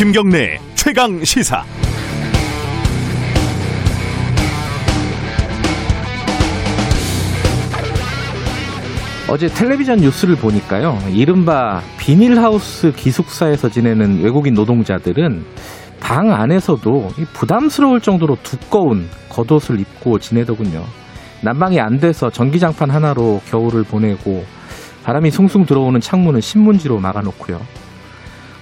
김경래 최강 시사. 어제 텔레비전 뉴스를 보니까요. 이른바 비닐하우스 기숙사에서 지내는 외국인 노동자들은 방 안에서도 부담스러울 정도로 두꺼운 겉옷을 입고 지내더군요. 난방이 안 돼서 전기장판 하나로 겨울을 보내고 바람이 숭숭 들어오는 창문은 신문지로 막아놓고요.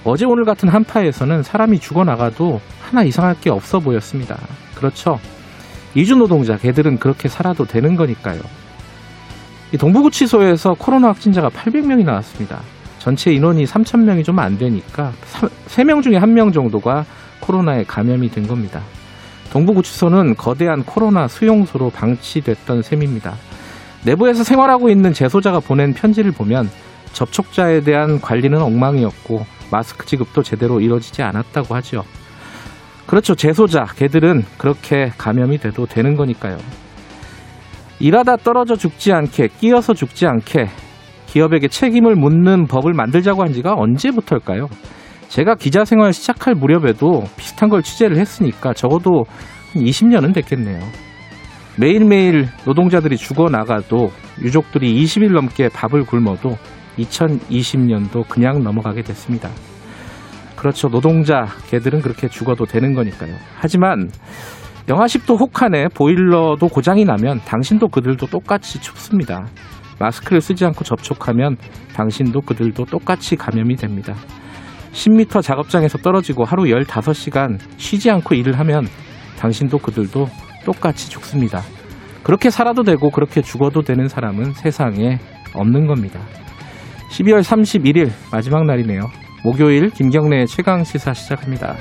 어제 오늘 같은 한파에서는 사람이 죽어나가도 하나 이상할 게 없어 보였습니다. 그렇죠. 이주 노동자 걔들은 그렇게 살아도 되는 거니까요. 동부구치소에서 코로나 확진자가 800명이 나왔습니다. 전체 인원이 3,000명이 좀 안 되니까 3 명 중에 1명 정도가 코로나에 감염이 된 겁니다. 동부구치소는 거대한 코로나 수용소로 방치됐던 셈입니다. 내부에서 생활하고 있는 재소자가 보낸 편지를 보면 접촉자에 대한 관리는 엉망이었고 마스크 지급도 제대로 이루어지지 않았다고 하죠. 그렇죠. 재소자, 걔들은 그렇게 감염이 돼도 되는 거니까요. 일하다 떨어져 죽지 않게, 끼어서 죽지 않게 기업에게 책임을 묻는 법을 만들자고 한 지가 언제부터일까요? 제가 기자 생활 시작할 무렵에도 비슷한 걸 취재를 했으니까 적어도 20년은 됐겠네요. 매일매일 노동자들이 죽어나가도 유족들이 20일 넘게 밥을 굶어도 2020년도 그냥 넘어가게 됐습니다. 그렇죠. 노동자, 걔들은 그렇게 죽어도 되는 거니까요. 하지만 영하 10도 혹한에 보일러도 고장이 나면 당신도 그들도 똑같이 춥습니다. 마스크를 쓰지 않고 접촉하면 당신도 그들도 똑같이 감염이 됩니다. 10m 작업장에서 떨어지고 하루 15시간 쉬지 않고 일을 하면 당신도 그들도 똑같이 죽습니다. 그렇게 살아도 되고 그렇게 죽어도 되는 사람은 세상에 없는 겁니다. 12월 31일 마지막 날이네요. 목요일 김경래의 최강 시사 시작합니다.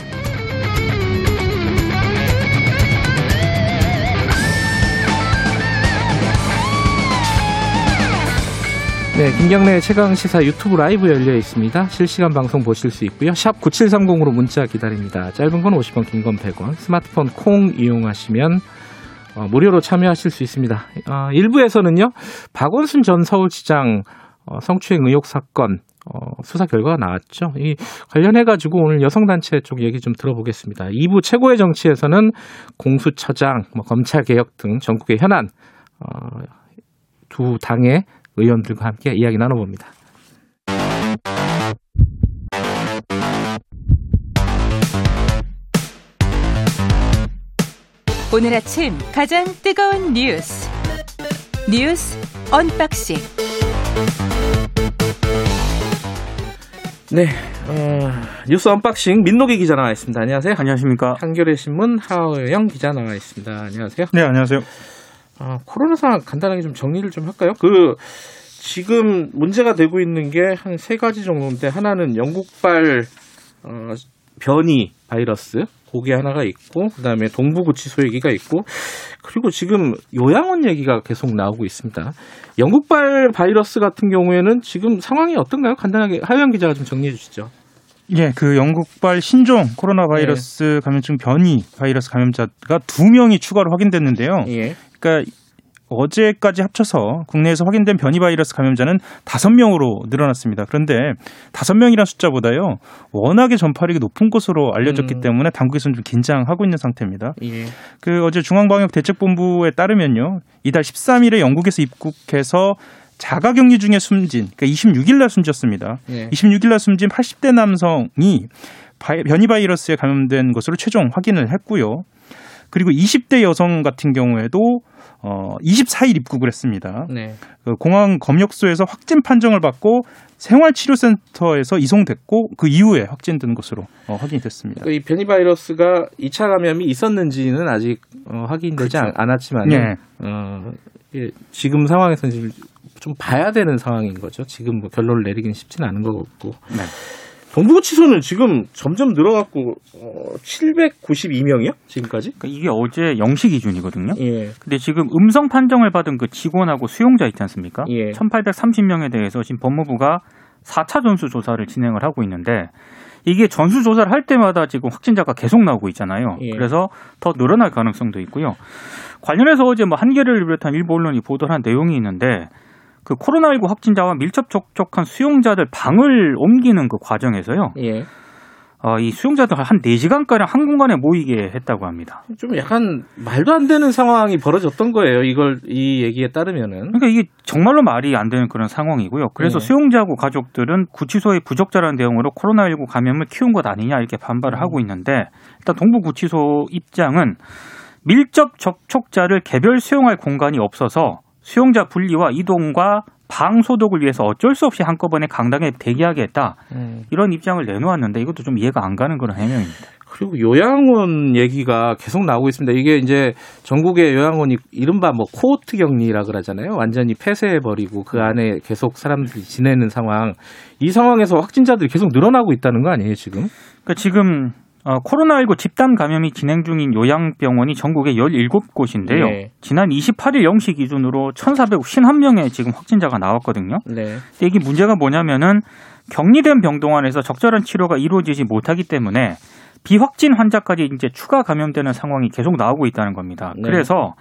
네, 김경래의 최강 시사 유튜브 라이브 열려 있습니다. 실시간 방송 보실 수 있고요. 샵 9730으로 문자 기다립니다. 짧은 건 50원, 긴 건 100원. 스마트폰 콩 이용하시면 어, 무료로 참여하실 수 있습니다. 어, 일부에서는요. 박원순 전 서울시장 어, 성추행 의혹 사건 어, 수사 결과가 나왔죠. 이 관련해 가지고 오늘 여성 단체 쪽 얘기 좀 들어보겠습니다. 2부 최고의 정치에서는 공수처장, 뭐 검찰 개혁 등 전국의 현안 어, 두 당의 의원들과 함께 이야기 나눠봅니다. 오늘 아침 가장 뜨거운 뉴스 뉴스 unboxing 네, 어, 뉴스 unboxing 민동기 기자 나와 있습니다. 안녕하세요. 안녕하십니까. 한겨레 신문 하어영 기자 나와 있습니다. 안녕하세요. 네, 안녕하세요. 아, 코로나 상황 간단하게 좀 정리를 좀 할까요? 그 지금 문제가 되고 있는 게 한 세 가지 정도인데 하나는 영국발 어, 변이 바이러스 고게 하나가 있고 그다음에 동부구치소 얘기가 있고 그리고 지금 요양원 얘기가 계속 나오고 있습니다. 영국발 바이러스 같은 경우에는 지금 상황이 어떤가요? 간단하게 하영 기자가 좀 정리해 주시죠. 예, 그 영국발 신종 코로나 바이러스 네. 감염증 변이 바이러스 감염자가 두 명이 추가로 확인됐는데요. 예. 그러니까 어제까지 합쳐서 국내에서 확인된 변이 바이러스 감염자는 다섯 명으로 늘어났습니다. 그런데 다섯 명이란 숫자보다요, 워낙에 전파력이 높은 것으로 알려졌기 음. 때문에 당국에서는 좀 긴장하고 있는 상태입니다. 예. 그 어제 중앙방역대책본부에 따르면요, 이달 13일에 영국에서 입국해서 자가 격리 중에 숨진, 그러니까 26일 날 숨졌습니다. 예. 26일 날 숨진 80대 남성이 바이, 변이 바이러스에 감염된 것으로 최종 확인을 했고요. 그리고 20대 여성 같은 경우에도 어 24일 입국을 했습니다. 네. 그 공항 검역소에서 확진 판정을 받고 생활치료센터에서 이송됐고 그 이후에 확진된 것으로 어, 확인이 됐습니다. 그러니까 이 변이 바이러스가 2차 감염이 있었는지는 아직 어, 확인되지 그렇죠. 않았지만 네. 어, 예, 지금 상황에서는 지금 좀 봐야 되는 상황인 거죠. 지금 뭐 결론을 내리기는 쉽지는 않은 것 같고. 네. 동부구치소는 지금 점점 늘어갖고 어, 792명이요? 지금까지? 그러니까 이게 어제 영시 기준이거든요. 예. 근데 지금 음성 판정을 받은 그 직원하고 수용자 있지 않습니까? 예. 1,830명에 대해서 지금 법무부가 4차 전수 조사를 진행을 하고 있는데 이게 전수 조사를 할 때마다 지금 확진자가 계속 나오고 있잖아요. 예. 그래서 더 늘어날 가능성도 있고요. 관련해서 어제 뭐 한겨레를 비롯한 일부 언론이 보도한 를 내용이 있는데 그 코로나19 확진자와 밀접 접촉한 수용자들 방을 옮기는 그 과정에서요. 예. 어, 이 수용자들 한 4시간가량 한 공간에 모이게 했다고 합니다. 좀 약간 말도 안 되는 상황이 벌어졌던 거예요. 이걸 이 얘기에 따르면은. 그러니까 이게 정말로 말이 안 되는 그런 상황이고요. 그래서 네. 수용자고 가족들은 구치소의 부적절한 대응으로 코로나19 감염을 키운 것 아니냐 이렇게 반발을 음. 하고 있는데 일단 동부구치소 입장은 밀접 접촉자를 개별 수용할 공간이 없어서 수용자 분리와 이동과 방 소독을 위해서 어쩔 수 없이 한꺼번에 강당에 대기하게 했다. 음. 이런 입장을 내놓았는데 이것도 좀 이해가 안 가는 그런 해명입니다. 그리고 요양원 얘기가 계속 나오고 있습니다. 이게 이제 전국의 요양원이 이른바 뭐 코호트 격리라 그러잖아요. 완전히 폐쇄해버리고 그 안에 계속 사람들이 지내는 상황. 이 상황에서 확진자들이 계속 늘어나고 있다는 거 아니에요, 지금? 그러니까 지금 어, 코로나19 집단 감염이 진행 중인 요양병원이 전국에 17곳인데요. 네. 지난 28일 0시 기준으로 1,451명의 지금 확진자가 나왔거든요. 네. 이게 문제가 뭐냐면은 격리된 병동 안에서 적절한 치료가 이루어지지 못하기 때문에 비확진 환자까지 이제 추가 감염되는 상황이 계속 나오고 있다는 겁니다. 네. 그래서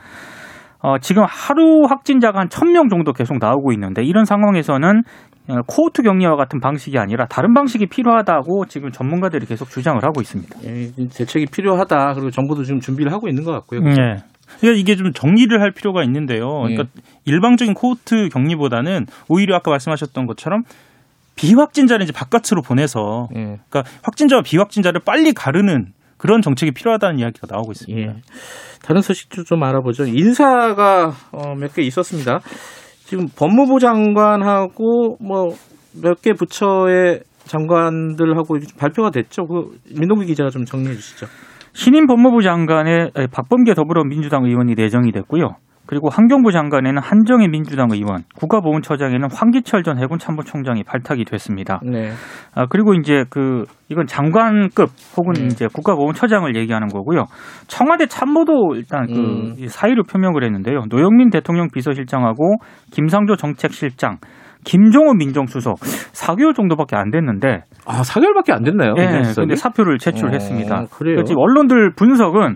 어, 지금 하루 확진자가 한 1000명 정도 계속 나오고 있는데 이런 상황에서는 어, 코호트 격리와 같은 방식이 아니라 다른 방식이 필요하다고 지금 전문가들이 계속 주장을 하고 있습니다. 예, 대책이 필요하다. 그리고 정부도 지금 준비를 하고 있는 것 같고요. 그렇죠? 네. 그러니까 이게 좀 정리를 할 필요가 있는데요. 그러니까 네. 일방적인 코호트 격리보다는 오히려 아까 말씀하셨던 것처럼 비확진자를 이제 바깥으로 보내서 네. 그러니까 확진자와 비확진자를 빨리 가르는 그런 정책이 필요하다는 이야기가 나오고 있습니다. 예. 다른 소식도 좀 알아보죠. 인사가 어, 몇 개 있었습니다. 지금 법무부 장관하고 뭐 몇 개 부처의 장관들하고 발표가 됐죠. 그 민동기 기자가 좀 정리해 주시죠. 신임 법무부 장관의 박범계 더불어민주당 의원이 내정이 됐고요. 그리고 환경부 장관에는 한정희 민주당 의원, 국가보훈처장에는 황기철 전 해군 참모총장이 발탁이 됐습니다. 네. 아, 그리고 이제 그 이건 장관급 혹은 네. 이제 국가보훈처장을 얘기하는 거고요. 청와대 참모도 일단 그 음. 사의를 표명을 했는데요. 노영민 대통령 비서실장하고 김상조 정책실장, 김종호 민정수석 4개월 정도밖에 안 됐는데 아 4개월밖에 안 됐나요? 네, 근데 사표를 제출했습니다. 어, 그래요? 지금 언론들 분석은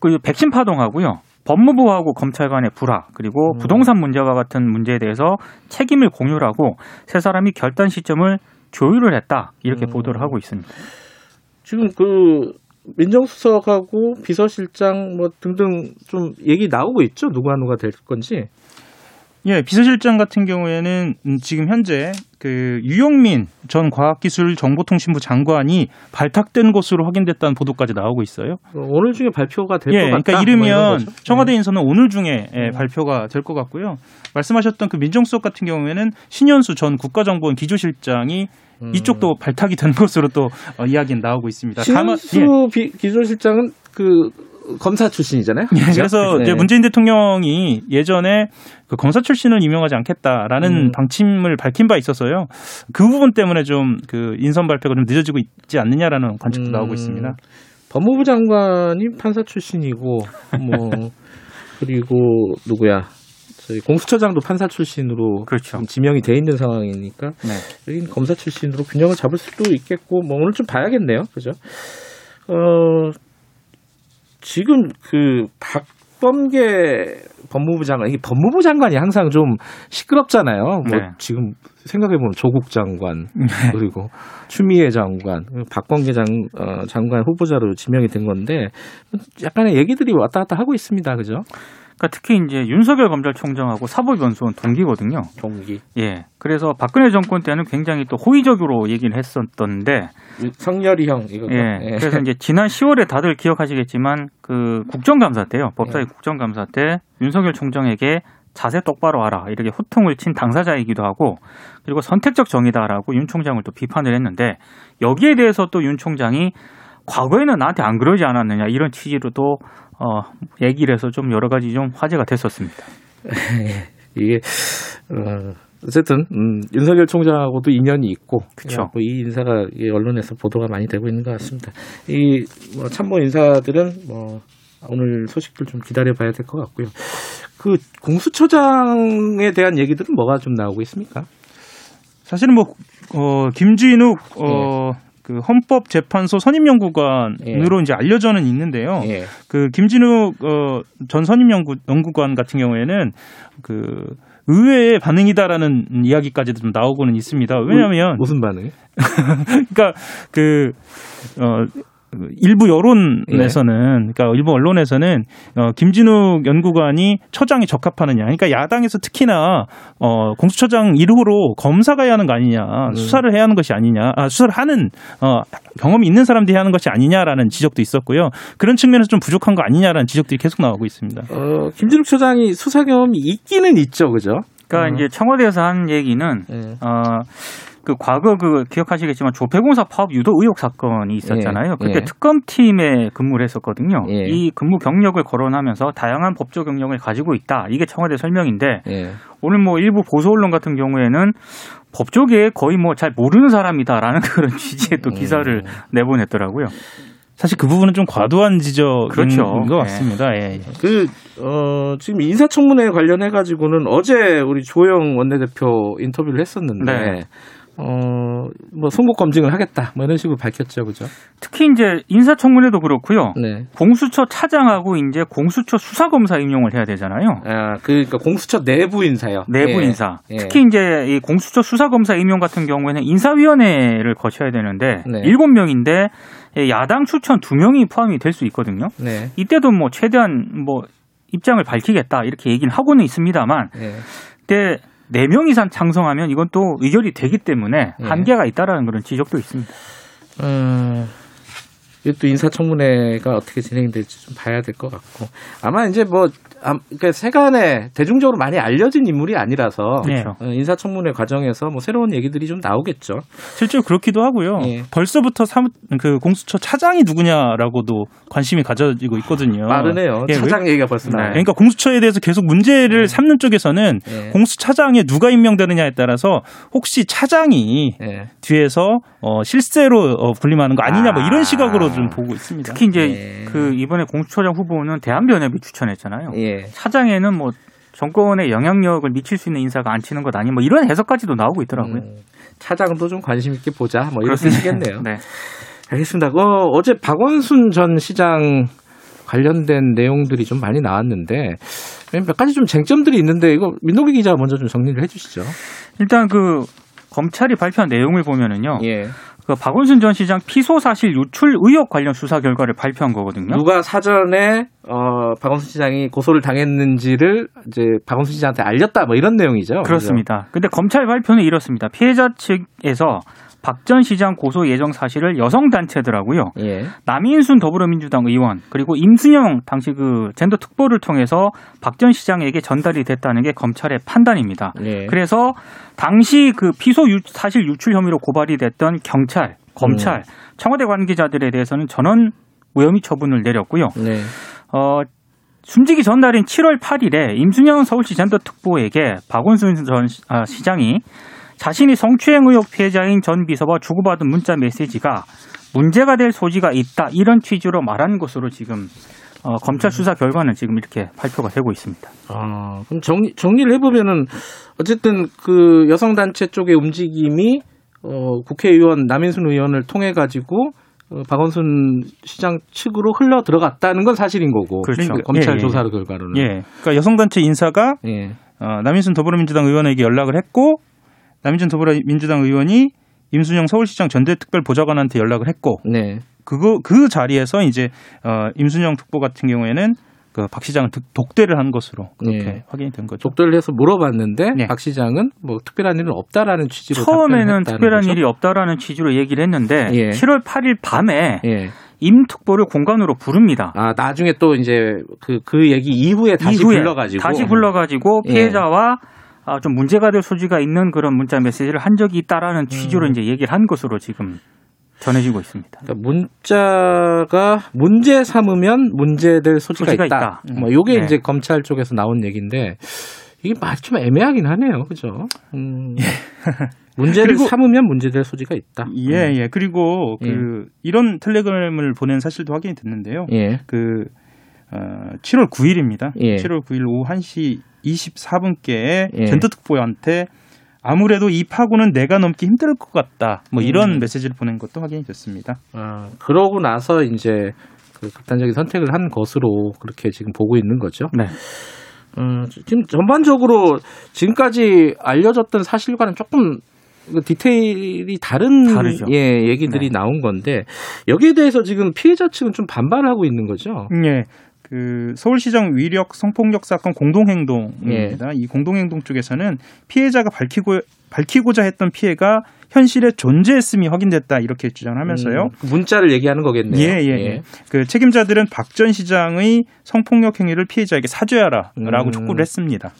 그 백신 파동하고요. 법무부하고 검찰 간의 불화 그리고 음. 부동산 문제와 같은 문제에 대해서 책임을 공유하고 세 사람이 결단 시점을 조율을 했다 이렇게 음. 보도를 하고 있습니다. 지금 그 민정수석하고 비서실장 뭐 등등 좀 얘기 나오고 있죠 누가 누가 될 건지. 예, 비서실장 같은 경우에는 지금 현재 그 유영민 전 과학기술정보통신부 장관이 발탁된 것으로 확인됐다는 보도까지 나오고 있어요. 오늘 중에 발표가 될것 예, 같다. 그러니까 이르면 뭐 청와대 인선은 오늘 중에 예, 음. 발표가 될 것 같고요. 말씀하셨던 그 민정수석 같은 경우에는 신현수 전 국가정보원 기조실장이 음. 이쪽도 발탁이 된 것으로 또 어, 이야기는 나오고 있습니다. 신현수 예. 기조실장은 그 검사 출신이잖아요. 네, 그래서 네. 이제 문재인 대통령이 예전에 그 검사 출신을 임명하지 않겠다라는 음. 방침을 밝힌 바 있어서요. 그 부분 때문에 좀 그 인선 발표가 좀 늦어지고 있지 않느냐라는 관측도 음. 나오고 있습니다. 법무부 장관이 판사 출신이고 뭐 그리고 누구야? 저희 공수처장도 판사 출신으로 그렇죠. 지명이 돼 있는 상황이니까 네. 여긴 검사 출신으로 균형을 잡을 수도 있겠고 뭐 오늘 좀 봐야겠네요. 그죠? 어 지금 그 박범계 법무부 장관, 이게 법무부 장관이 항상 좀 시끄럽잖아요. 뭐 네. 지금 생각해보면 조국 장관, 네. 그리고 추미애 장관, 박범계 장, 어, 장관 후보자로 지명이 된 건데 약간의 얘기들이 왔다 갔다 하고 있습니다. 그죠? 그러니까 특히 이제 윤석열 검찰총장하고 사법연수원 동기거든요. 동기. 예. 그래서 박근혜 정권 때는 굉장히 또 호의적으로 얘기를 했었던데 성렬이 형 이거. 예. 예. 그래서 이제 지난 10월에 다들 기억하시겠지만 그 국정감사 때요. 법사위 예. 국정감사 때 윤석열 총장에게 자세 똑바로 하라 이렇게 호통을 친 당사자이기도 하고 그리고 선택적 정의다라고 윤 총장을 또 비판을 했는데 여기에 대해서 또 윤 총장이 과거에는 나한테 안 그러지 않았느냐 이런 취지로 또 어, 얘기를 해서 좀 여러 가지 좀 화제가 됐었습니다. 이게 어, 어쨌든 음, 윤석열 총장하고도 인연이 있고 그렇죠. 이 인사가 이 언론에서 보도가 많이 되고 있는 것 같습니다. 이 뭐 참모 인사들은 뭐 오늘 소식들 좀 기다려봐야 될 것 같고요. 그 공수처장에 대한 얘기들은 뭐가 좀 나오고 있습니까? 사실은 뭐 어, 김진욱 어, 네. 그 헌법재판소 선임연구관으로 예. 이제 알려져는 있는데요. 예. 그 김진욱 어, 전 선임연구 연구관 같은 경우에는 그 의외의 반응이다라는 이야기까지도 좀 나오고는 있습니다. 왜냐하면 무슨 반응? 그러니까 그 어, 일부 여론에서는 예. 그러니까 일부 언론에서는 어, 김진욱 연구관이 처장에 적합하느냐. 그러니까 야당에서 특히나 어, 공수처장 1호로 검사가 해야 하는 거 아니냐. 음. 수사를 해야 하는 것이 아니냐. 아, 수사를 하는 어, 경험이 있는 사람들이 해야 하는 것이 아니냐라는 지적도 있었고요. 그런 측면에서 좀 부족한 거 아니냐라는 지적들이 계속 나오고 있습니다. 어, 김진욱 처장이 수사 경험이 있기는 있죠. 그죠? 그러니까 음. 이제 청와대에서 한 얘기는 네. 어 그 과거 그 기억하시겠지만 조폐공사 파업 유도 의혹 사건이 있었잖아요. 예. 그때 예. 특검팀에 근무를 했었거든요. 예. 이 근무 경력을 거론하면서 다양한 법조 경력을 가지고 있다. 이게 청와대 설명인데 예. 오늘 뭐 일부 보수 언론 같은 경우에는 법조계에 거의 뭐 잘 모르는 사람이다라는 그런 취지의 또 기사를 음. 내보냈더라고요. 사실 그 부분은 좀 과도한 지적인 그렇죠. 것 네. 같습니다. 예. 예. 그, 어, 지금 인사청문회 관련해가지고는 어제 우리 조영 원내대표 인터뷰를 했었는데, 네. 어, 뭐 선거 검증을 하겠다. 뭐 이런 식으로 밝혔죠. 그죠? 특히 이제 인사청문회도 그렇고요. 네. 공수처 차장하고 이제 공수처 수사검사 임용을 해야 되잖아요. 아, 그러니까 공수처 내부 인사요. 내부 예. 인사. 예. 특히 이제 이 공수처 수사검사 임용 같은 경우에는 인사위원회를 거쳐야 되는데 네. 7명인데 야당 추천 2명이 포함이 될 수 있거든요. 네. 이때도 뭐 최대한 뭐 입장을 밝히겠다 이렇게 얘기는 하고는 있습니다만 네. 근데 4명 이상 창성하면 이건 또 의결이 되기 때문에 네. 한계가 있다라는 그런 지적도 있습니다. 음, 이것도 인사청문회가 어떻게 진행될지 좀 봐야 될 것 같고 아마 이제 뭐 그러니까 세간에 대중적으로 많이 알려진 인물이 아니라서 그렇죠. 인사청문회 과정에서 뭐 새로운 얘기들이 좀 나오겠죠. 실제로 그렇기도 하고요. 예. 벌써부터 사무, 그 공수처 차장이 누구냐라고도 관심이 가져지고 있거든요. 빠르네요. 예, 차장 얘기가 벌써 나. 그러니까 공수처에 대해서 계속 문제를 네. 삼는 쪽에서는 예. 공수차장에 누가 임명되느냐에 따라서 혹시 차장이 예. 뒤에서 어, 실세로 어, 분림하는 거 아니냐 뭐 이런 시각으로 좀 보고 있습니다. 특히 이제 예. 그 이번에 공수처장 후보는 대한변협이 추천했잖아요. 예. 차장에는 뭐 정권에 영향력을 미칠 수 있는 인사가 앉히는 것 아니 뭐 이런 해석까지도 나오고 있더라고요. 음, 차장도 좀 관심 있게 보자 뭐 이런 뜻이겠네요. 네. 알겠습니다. 어, 어제 박원순 전 시장 관련된 내용들이 좀 많이 나왔는데 몇 가지 좀 쟁점들이 있는데 이거 민노기 기자 먼저 좀 정리를 해주시죠. 일단 그 검찰이 발표한 내용을 보면은요. 예. 그 박원순 전 시장 피소 사실 유출 의혹 관련 수사 결과를 발표한 거거든요. 누가 사전에 어 박원순 시장이 고소를 당했는지를 이제 박원순 시장한테 알렸다 뭐 이런 내용이죠. 그렇습니다. 그렇죠? 근데 검찰 발표는 이렇습니다. 피해자 측에서 박 전 시장 고소 예정 사실을 여성 단체들하고요. 예. 남인순 더불어민주당 의원 그리고 임순영 당시 그 젠더 특보를 통해서 박 전 시장에게 전달이 됐다는 게 검찰의 판단입니다. 예. 그래서 당시 그 피소 유, 사실 유출 혐의로 고발이 됐던 경찰, 검찰, 음. 청와대 관계자들에 대해서는 전원 무혐의 처분을 내렸고요. 네. 어, 숨지기 전날인 7월 8일에 임순영 서울시 젠더 특보에게 박원순 전 아, 시장이 자신이 성추행 의혹 피해자인 전 비서와 주고받은 문자 메시지가 문제가 될 소지가 있다 이런 취지로 말한 것으로 지금 어, 검찰 수사 결과는 지금 이렇게 발표가 되고 있습니다. 아, 그럼 정리, 정리를 해보면은 어쨌든 그 여성단체 쪽의 움직임이 어, 국회의원 남인순 의원을 통해 가지고 어, 박원순 시장 측으로 흘러 들어갔다는 건 사실인 거고. 그렇죠. 그 검찰 예, 예. 조사 결과로는. 예. 그러니까 여성단체 인사가 예. 어, 남인순 더불어민주당 의원에게 연락을 했고 남인준 더불어민주당 의원이 임순영 서울시장 전대특별보좌관한테 연락을 했고 네. 그거 그 자리에서 이제 어 임순영 특보 같은 경우에는 그박 시장을 독대를 한 것으로 그렇게 네. 확인이 된 거죠. 독대를 해서 물어봤는데 네. 박 시장은 뭐 특별한 일은 없다라는 취지로 처음에는 특별한 거죠? 일이 없다라는 취지로 얘기를 했는데 예. 7월 8일 밤에 예. 임 특보를 공간으로 부릅니다. 아 나중에 또 이제 그그 그 얘기 이후에 다시 이후에 불러가지고 다시 불러가지고 예. 피해자와 예. 아, 좀 문제가 될 소지가 있는 그런 문자 메시지를 한 적이 있다라는 음. 취지로 음. 이제 얘기를 한 것으로 지금 전해지고 있습니다. 그러니까 문자가 문제 삼으면 문제될 소지가, 소지가 있다. 있다. 음. 뭐 요게 네. 이제 검찰 쪽에서 나온 얘기인데 이게 말이 좀 애매하긴 하네요. 그죠? 음. 예. 문제를 그리고, 삼으면 문제될 소지가 있다. 예, 음. 예. 그리고 그 예. 이런 텔레그램을 보낸 사실도 확인이 됐는데요. 예. 그 어, 7월 9일입니다. 예. 7월 9일 오후 1시 24분께 예. 젠더특보한테 아무래도 이 파고는 내가 넘기 힘들 것 같다. 뭐 이런 음. 메시지를 보낸 것도 확인이 됐습니다. 아, 그러고 나서 이제 그 극단적인 선택을 한 것으로 그렇게 지금 보고 있는 거죠. 네. 음, 지금 전반적으로 지금까지 알려졌던 사실과는 조금 그 디테일이 다른 다르죠. 예, 얘기들이 네. 나온 건데 여기에 대해서 지금 피해자 측은 좀 반발하고 있는 거죠. 예. 그 서울시장 위력 성폭력 사건 공동행동입니다. 예. 이 공동행동 쪽에서는 피해자가 밝히고 밝히고자 했던 피해가 현실에 존재했음이 확인됐다 이렇게 주장하면서요. 음, 그 문자를 얘기하는 거겠네요. 예, 예, 예. 그 책임자들은 박 전 시장의 성폭력 행위를 피해자에게 사죄하라라고 음. 촉구를 했습니다.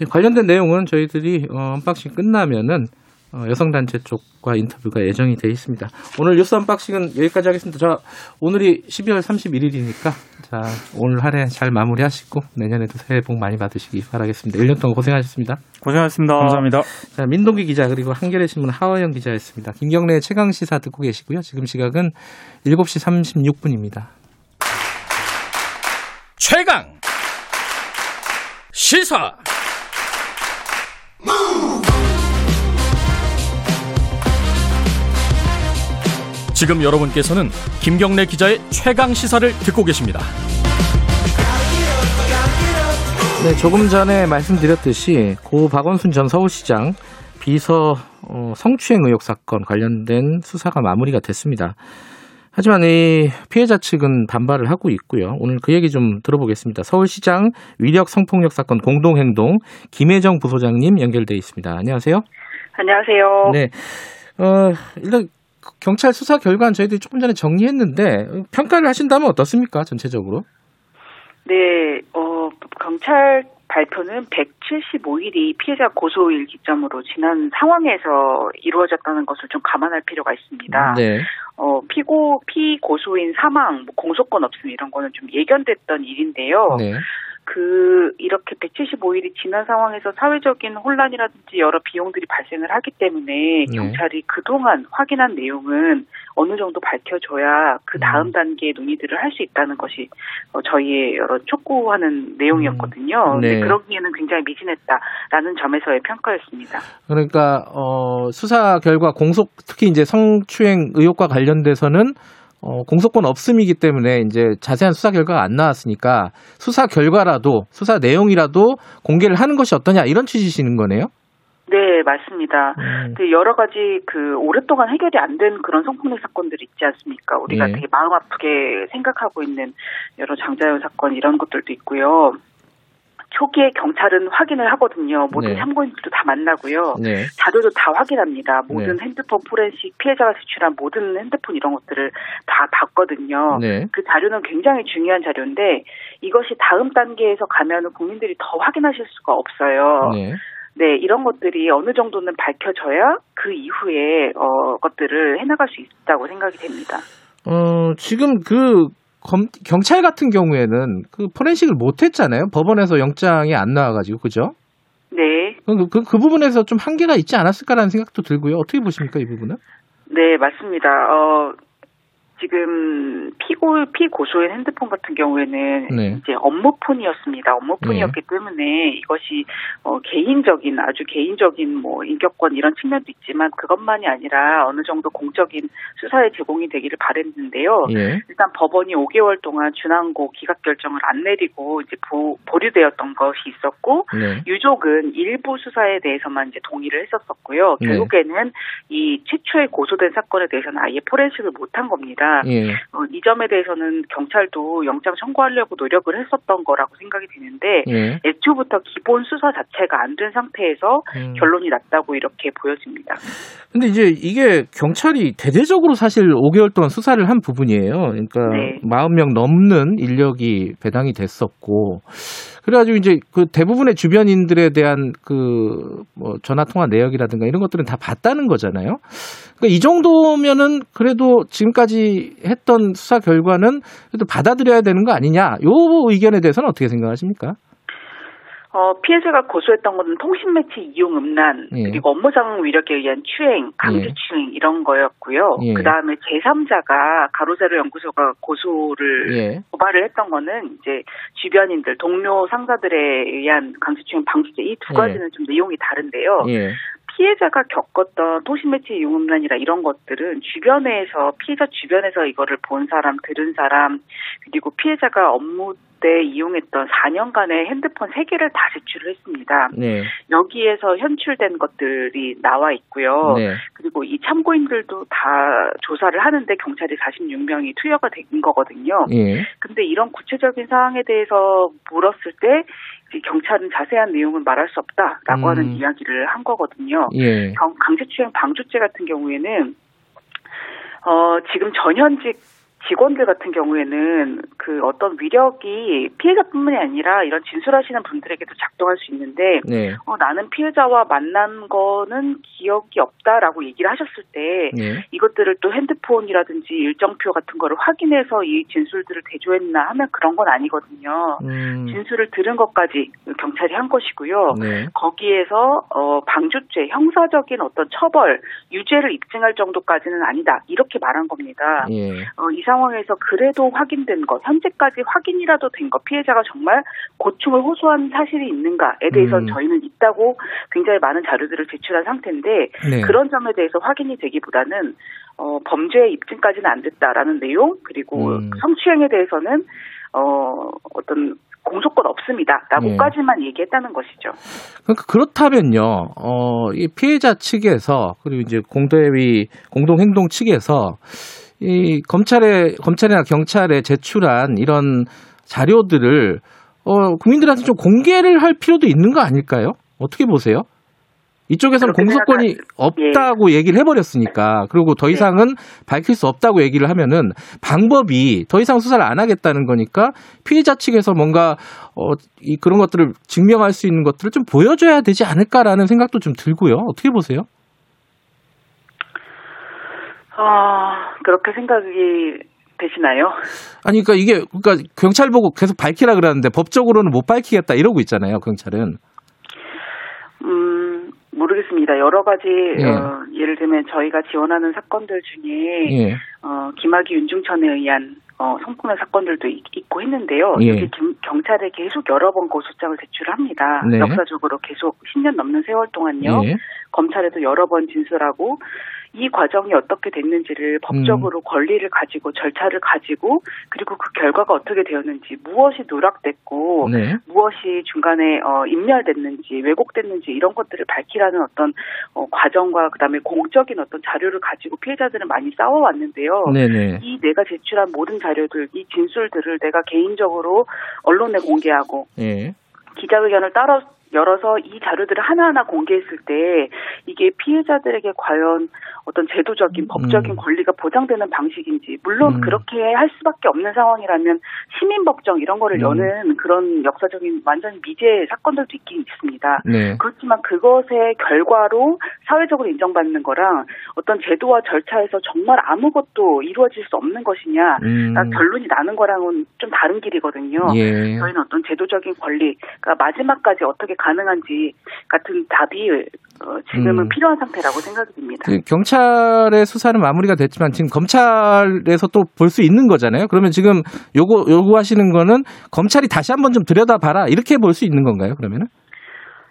네. 관련된 내용은 저희들이 어, unboxing 끝나면은 어, 여성단체 쪽과 인터뷰가 예정이 돼 있습니다. 오늘 뉴스 unboxing은 여기까지 하겠습니다. 자, 오늘이 12월 31일이니까 자, 오늘 한 해 잘 마무리하시고 내년에도 새해 복 많이 받으시기 바라겠습니다. 1년 동안 고생하셨습니다. 고생하셨습니다. 감사합니다. 자, 민동기 기자 그리고 한겨레 신문 하어영 기자였습니다. 김경래 최강 시사 듣고 계시고요. 지금 시각은 7시 36분입니다. 최강 시사 지금 여러분께서는 김경래 기자의 최강 시사를 듣고 계십니다. 네, 조금 전에 말씀드렸듯이 고 박원순 전 서울시장 비서 어, 성추행 의혹 사건 관련된 수사가 마무리가 됐습니다. 하지만 이 피해자 측은 반발을 하고 있고요. 오늘 그 얘기 좀 들어보겠습니다. 서울시장 위력 성폭력 사건 공동행동 김혜정 부소장님 연결돼 있습니다. 안녕하세요. 안녕하세요. 네. 어, 일단 경찰 수사 결과는 저희들이 조금 전에 정리했는데 평가를 하신다면 어떻습니까? 전체적으로? 네, 어, 경찰 발표는 175일이 피해자 고소일 기점으로 지난 상황에서 이루어졌다는 것을 좀 감안할 필요가 있습니다. 네. 어, 피고, 피고소인 사망, 뭐 공소권 없음 이런 거는 좀 예견됐던 일인데요. 네. 그 이렇게 175일이 지난 상황에서 사회적인 혼란이라든지 여러 비용들이 발생을 하기 때문에 네. 경찰이 그동안 확인한 내용은 어느 정도 밝혀줘야 그 다음 음. 단계의 논의들을 할 수 있다는 것이 어, 저희의 여러 촉구하는 내용이었거든요. 음. 네. 그러기에는 굉장히 미진했다라는 점에서의 평가였습니다. 그러니까 어, 수사 결과 공소 특히 이제 성추행 의혹과 관련돼서는 어, 공소권 없음이기 때문에 이제 자세한 수사 결과가 안 나왔으니까 수사 결과라도 수사 내용이라도 공개를 하는 것이 어떠냐 이런 취지시는 거네요. 네, 맞습니다. 음. 그 여러 가지 그 오랫동안 해결이 안 된 그런 성폭력 사건들이 있지 않습니까? 우리가 네. 되게 마음 아프게 생각하고 있는 여러 장자연 사건 이런 것들도 있고요. 초기에 경찰은 확인을 하거든요. 모든 네. 참고인들도 다 만나고요. 네. 자료도 다 확인합니다. 모든 네. 핸드폰 포렌식 피해자가 제출한 모든 핸드폰 이런 것들을 다 봤거든요. 네. 그 자료는 굉장히 중요한 자료인데 이것이 다음 단계에서 가면은 국민들이 더 확인하실 수가 없어요. 네. 네, 이런 것들이 어느 정도는 밝혀져야 그 이후에 어 것들을 해나갈 수 있다고 생각이 됩니다. 어, 지금 그 검, 경찰 같은 경우에는 그 포렌식을 못 했잖아요. 법원에서 영장이 안 나와가지고, 그죠? 네. 그, 그, 그 부분에서 좀 한계가 있지 않았을까라는 생각도 들고요. 어떻게 보십니까, 이 부분은? 네, 맞습니다. 어, 지금 피고 피고소인 핸드폰 같은 경우에는 네. 이제 업무폰이었습니다. 업무폰이었기 네. 때문에 이것이 어, 개인적인 아주 개인적인 뭐 인격권 이런 측면도 있지만 그것만이 아니라 어느 정도 공적인 수사에 제공이 되기를 바랬는데요. 예. 일단 법원이 5개월 동안 준항고 기각 결정을 안 내리고 이제 보, 보류되었던 것이 있었고 네. 유족은 일부 수사에 대해서만 이제 동의를 했었었고요. 네. 결국에는 이 최초의 고소된 사건에 대해서는 아예 포렌식을 못한 겁니다. 있으니까 예. 어, 이 점에 대해서는 경찰도 영장 청구하려고 노력을 했었던 거라고 생각이 드는데 예. 애초부터 기본 수사 자체가 안 된 상태에서 음. 결론이 났다고 이렇게 보여집니다. 근데 이제 이게 경찰이 대대적으로 사실 5개월 동안 수사를 한 부분이에요. 그러니까 네. 40명 넘는 인력이 배당이 됐었고 그래가지고 이제 그 대부분의 주변인들에 대한 그 뭐 전화 통화 내역이라든가 이런 것들은 다 봤다는 거잖아요. 그러니까 이 정도면은 그래도 지금까지 했던 수사 결과는 그래도 받아들여야 되는 거 아니냐? 요 의견에 대해서는 어떻게 생각하십니까? 어, 피해자가 고소했던 것은 통신 매체 이용 음란 예. 그리고 업무상 위력에 의한 추행, 강제 추행 예. 이런 거였고요. 예. 그 다음에 제3자가 가로세로 연구소가 고소를 예. 고발을 했던 거는 이제 주변인들, 동료 상사들에 의한 강제 추행 방지제 이두 예. 가지는 좀 내용이 다른데요. 예. 피해자가 겪었던 도시매체 유음란이라 이런 것들은 주변에서 피해자 주변에서 이거를 본 사람, 들은 사람 그리고 피해자가 업무 때 이용했던 4년간의 핸드폰 3개를 다 제출을 했습니다. 네. 여기에서 현출된 것들이 나와 있고요. 네. 그리고 이 참고인들도 다 조사를 하는데 경찰이 46명이 투여가 된 거거든요. 네. 근데 이런 구체적인 사항에 대해서 물었을 때 경찰은 자세한 내용은 말할 수 없다라고 음. 하는 이야기를 한 거거든요. 예. 강제추행 방조죄 같은 경우에는 어, 지금 전현직 직원들 같은 경우에는 그 어떤 위력이 피해자뿐만이 아니라 이런 진술하시는 분들에게도 작동할 수 있는데 네. 어, 나는 피해자와 만난 거는 기억이 없다라고 얘기를 하셨을 때 네. 이것들을 또 핸드폰이라든지 일정표 같은 거를 확인해서 이 진술들을 대조했나 하면 그런 건 아니거든요. 음. 진술을 들은 것까지 경찰이 한 것이고요. 네. 거기에서 어, 방조죄 형사적인 어떤 처벌 유죄를 입증할 정도까지는 아니다 이렇게 말한 겁니다. 예. 어, 이상 황에서 그래도 확인된 것, 현재까지 확인이라도 된 것, 피해자가 정말 고충을 호소한 사실이 있는가에 대해서 음. 저희는 있다고 굉장히 많은 자료들을 제출한 상태인데 네. 그런 점에 대해서 확인이 되기보다는 어, 범죄 입증까지는 안 됐다라는 내용 그리고 음. 성추행에 대해서는 어, 어떤 공소권 없습니다라고까지만 네. 얘기했다는 것이죠. 그러니까 그렇다면요, 어, 이 피해자 측에서 그리고 이제 공대위 공동행동 측에서 이 검찰에 검찰이나 경찰에 제출한 이런 자료들을 어, 국민들한테 좀 공개를 할 필요도 있는 거 아닐까요? 어떻게 보세요? 이쪽에서는 공소권이 생각하... 없다고 예. 얘기를 해버렸으니까 그리고 더 네. 이상은 네. 밝힐 수 없다고 얘기를 하면은 방법이 더 이상 수사를 안 하겠다는 거니까 피해자 측에서 뭔가 어, 이 그런 것들을 증명할 수 있는 것들을 좀 보여줘야 되지 않을까라는 생각도 좀 들고요. 어떻게 보세요? 아, 그렇게 생각이 되시나요? 아니, 그러니까 이게, 그러니까 경찰 보고 계속 밝히라 그러는데 법적으로는 못 밝히겠다 이러고 있잖아요, 경찰은. 음, 모르겠습니다. 여러 가지, 예. 어, 예를 들면 저희가 지원하는 사건들 중에, 예. 어, 김학의 윤중천에 의한 어, 성폭력 사건들도 있, 고 했는데요. 예. 여기 경찰에 계속 여러 번 고소장을 제출합니다. 네. 역사적으로 계속 10년 넘는 세월 동안요. 예. 검찰에도 여러 번 진술하고 이 과정이 어떻게 됐는지를 법적으로 음. 권리를 가지고 절차를 가지고 그리고 그 결과가 어떻게 되었는지 무엇이 누락됐고 네. 무엇이 중간에 어, 인멸됐는지 왜곡됐는지 이런 것들을 밝히라는 어떤 어, 과정과 그다음에 공적인 어떤 자료를 가지고 피해자들은 많이 싸워왔는데요. 네네. 이 내가 제출한 모든 자료들, 이 진술들을 내가 개인적으로 언론에 공개하고 네. 기자회견을 따라 열어서 이 자료들을 하나하나 공개했을 때 이게 피해자들에게 과연 어떤 제도적인 음. 법적인 음. 권리가 보장되는 방식인지 물론 음. 그렇게 할 수밖에 없는 상황이라면 시민 법정 이런 거를 음. 여는 그런 역사적인 완전히 미제 사건들도 있긴 있습니다. 네. 그렇지만 그것의 결과로 사회적으로 인정받는 거랑 어떤 제도와 절차에서 정말 아무것도 이루어질 수 없는 것이냐 음. 결론이 나는 거랑은 좀 다른 길이거든요. 예. 저희는 어떤 제도적인 권리, 그러니까 마지막까지 어떻게 가능한지 같은 답이 어, 지금은 음. 필요한 상태라고 생각이 듭니다. 그 경찰의 수사는 마무리가 됐지만 지금 검찰에서 또 볼 수 있는 거잖아요. 그러면 지금 요거 요구하시는 거는 검찰이 다시 한번 좀 들여다봐라 이렇게 볼 수 있는 건가요? 그러면은?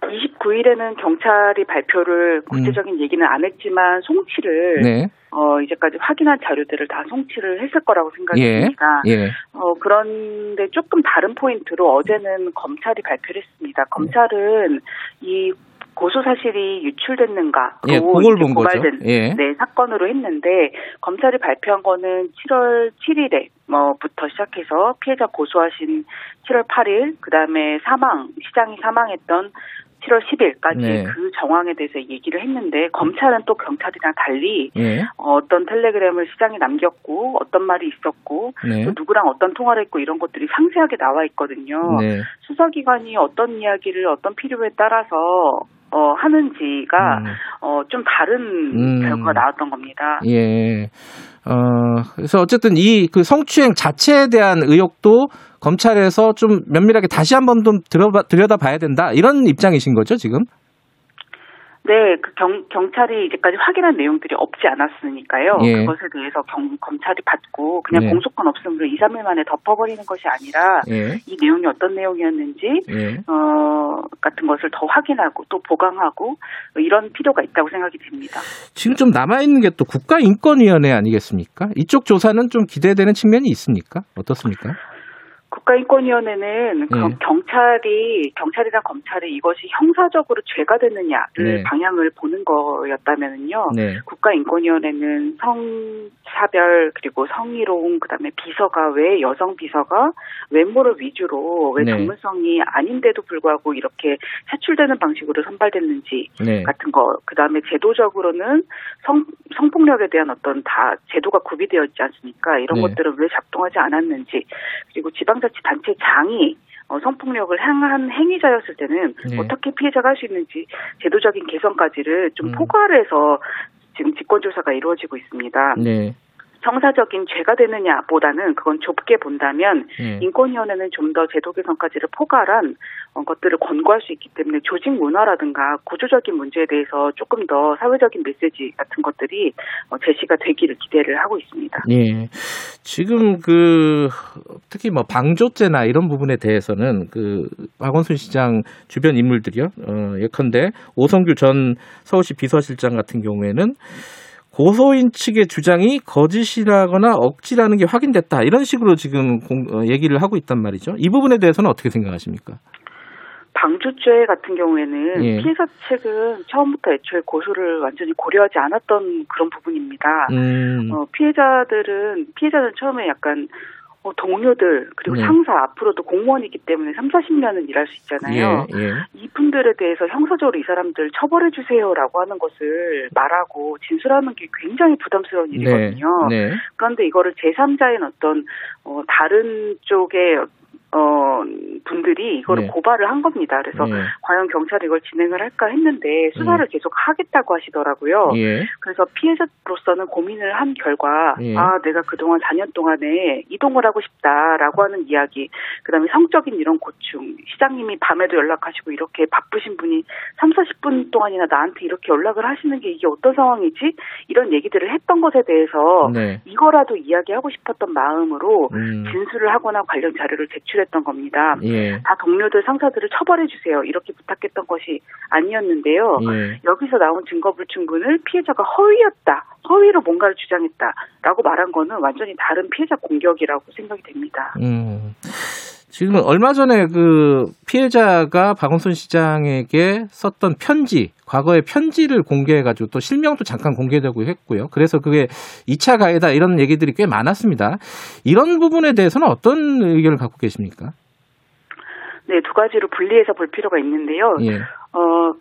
29일에는 경찰이 발표를 구체적인 음. 얘기는 안 했지만 송치를 네. 어 이제까지 확인한 자료들을 다 송치를 했을 거라고 생각이 예. 예. 어 그런데 조금 다른 포인트로 어제는 검찰이 발표를 했습니다. 검찰은 이 고소 사실이 유출됐는가 예, 그걸 본 고발된 거죠. 예. 네, 사건으로 했는데 검찰이 발표한 거는 7월 7일에 뭐부터 시작해서 피해자 고소하신 7월 8일 그 다음에 사망 시장이 사망했던 7월 10일까지 네. 그 정황에 대해서 얘기를 했는데 검찰은 또 경찰이랑 달리 네. 어떤 텔레그램을 시장에 남겼고 어떤 말이 있었고 네. 또 누구랑 어떤 통화를 했고 이런 것들이 상세하게 나와 있거든요. 네. 수사기관이 어떤 이야기를 어떤 필요에 따라서 어, 하는지가 음. 어, 좀 다른 음. 결과가 나왔던 겁니다. 예. 어, 그래서 어쨌든 이 그 성추행 자체에 대한 의혹도 검찰에서 좀 면밀하게 다시 한번 좀 들여다, 들여다봐야 된다 이런 입장이신 거죠 지금? 네, 그 경, 경찰이 이제까지 확인한 내용들이 없지 않았으니까요. 예. 그것에 대해서 경, 검찰이 받고 그냥 네. 공소권 없음으로 2, 3일 만에 덮어버리는 것이 아니라 예. 이 내용이 어떤 내용이었는지 예. 어, 같은 것을 더 확인하고 또 보강하고 이런 필요가 있다고 생각이 됩니다. 지금 좀 남아있는 게 또 국가인권위원회 아니겠습니까? 이쪽 조사는 좀 기대되는 측면이 있습니까? 어떻습니까? 국가인권위원회는 네. 경찰이 경찰이나 검찰이 이것이 형사적으로 죄가 되느냐를 네. 방향을 보는 거였다면은요. 네. 국가인권위원회는 성차별 그리고 성희롱 그다음에 비서가 왜 여성 비서가 외모를 위주로 왜 네. 전문성이 아닌데도 불구하고 이렇게 차출되는 방식으로 선발됐는지 네. 같은 거 그다음에 제도적으로는 성 성폭력에 대한 어떤 다 제도가 구비되어 있지 않습니까? 이런 네. 것들은 왜 작동하지 않았는지 그리고 지방 지방자치 단체 장이 어, 성폭력을 향한 행위자였을 때는 네. 어떻게 피해자가 할 수 있는지 제도적인 개선까지를 좀 음. 포괄 해서 지금 직권조사가 이루어지고 있습니다. 네. 형사적인 죄가 되느냐보다는 그건 좁게 본다면 네. 인권위원회는 좀 더 제도 개선까지를 포괄한 어, 것들을 권고할 수 있기 때문에 조직 문화라든가 구조적인 문제에 대해서 조금 더 사회적인 메시지 같은 것들이 어, 제시가 되기를 기대를 하고 있습니다. 네. 지금 그 특히 뭐 방조죄나 이런 부분에 대해서는 그 박원순 시장 주변 인물들이요. 어, 예컨대 오성규 전 서울시 비서실장 같은 경우에는 고소인 측의 주장이 거짓이라거나 억지라는 게 확인됐다. 이런 식으로 지금 공, 어, 얘기를 하고 있단 말이죠. 이 부분에 대해서는 어떻게 생각하십니까? 방조죄 같은 경우에는 예. 피해자 측은 처음부터 애초에 고소를 완전히 고려하지 않았던 그런 부분입니다. 음. 어, 피해자들은 피해자는 처음에 약간 뭐 동료들 그리고 네. 상사 앞으로도 공무원이기 때문에 3, 40년은 일할 수 있잖아요. 예, 예. 이분들에 대해서 형사적으로 이 사람들 처벌해 주세요라고 하는 것을 말하고 진술하는 게 굉장히 부담스러운 네. 일이거든요. 네, 네. 그런데 이거를 제3자인 어떤 어, 다른 쪽의 어, 분들이 이거를 네. 고발을 한 겁니다. 그래서 네. 과연 경찰이 이걸 진행을 할까 했는데 수사를 네. 계속 하겠다고 하시더라고요. 예. 그래서 피해자로서는 고민을 한 결과 예. 아 내가 그동안 4년 동안에 이동을 하고 싶다라고 하는 이야기 그다음에 성적인 이런 고충 시장님이 밤에도 연락하시고 이렇게 바쁘신 분이 3, 40분 동안이나 나한테 이렇게 연락을 하시는 게 이게 어떤 상황이지 이런 얘기들을 했던 것에 대해서 네. 이거라도 이야기하고 싶었던 마음으로 음. 진술을 하거나 관련 자료를 제출해 했던 겁니다. 예. 다 동료들 상사들을 처벌해 주세요. 이렇게 부탁했던 것이 아니었는데요. 예. 여기서 나온 증거 불충분을 피해자가 허위였다. 허위로 뭔가를 주장했다라고 말한 거는 완전히 다른 피해자 공격이라고 생각이 됩니다. 음. 지금 얼마 전에 그 피해자가 박원순 시장에게 썼던 편지, 과거의 편지를 공개해가지고 또 실명도 잠깐 공개되고 했고요. 그래서 그게 2차 가해다 이런 얘기들이 꽤 많았습니다. 이런 부분에 대해서는 어떤 의견을 갖고 계십니까? 네, 두 가지로 분리해서 볼 필요가 있는데요. 예. 어,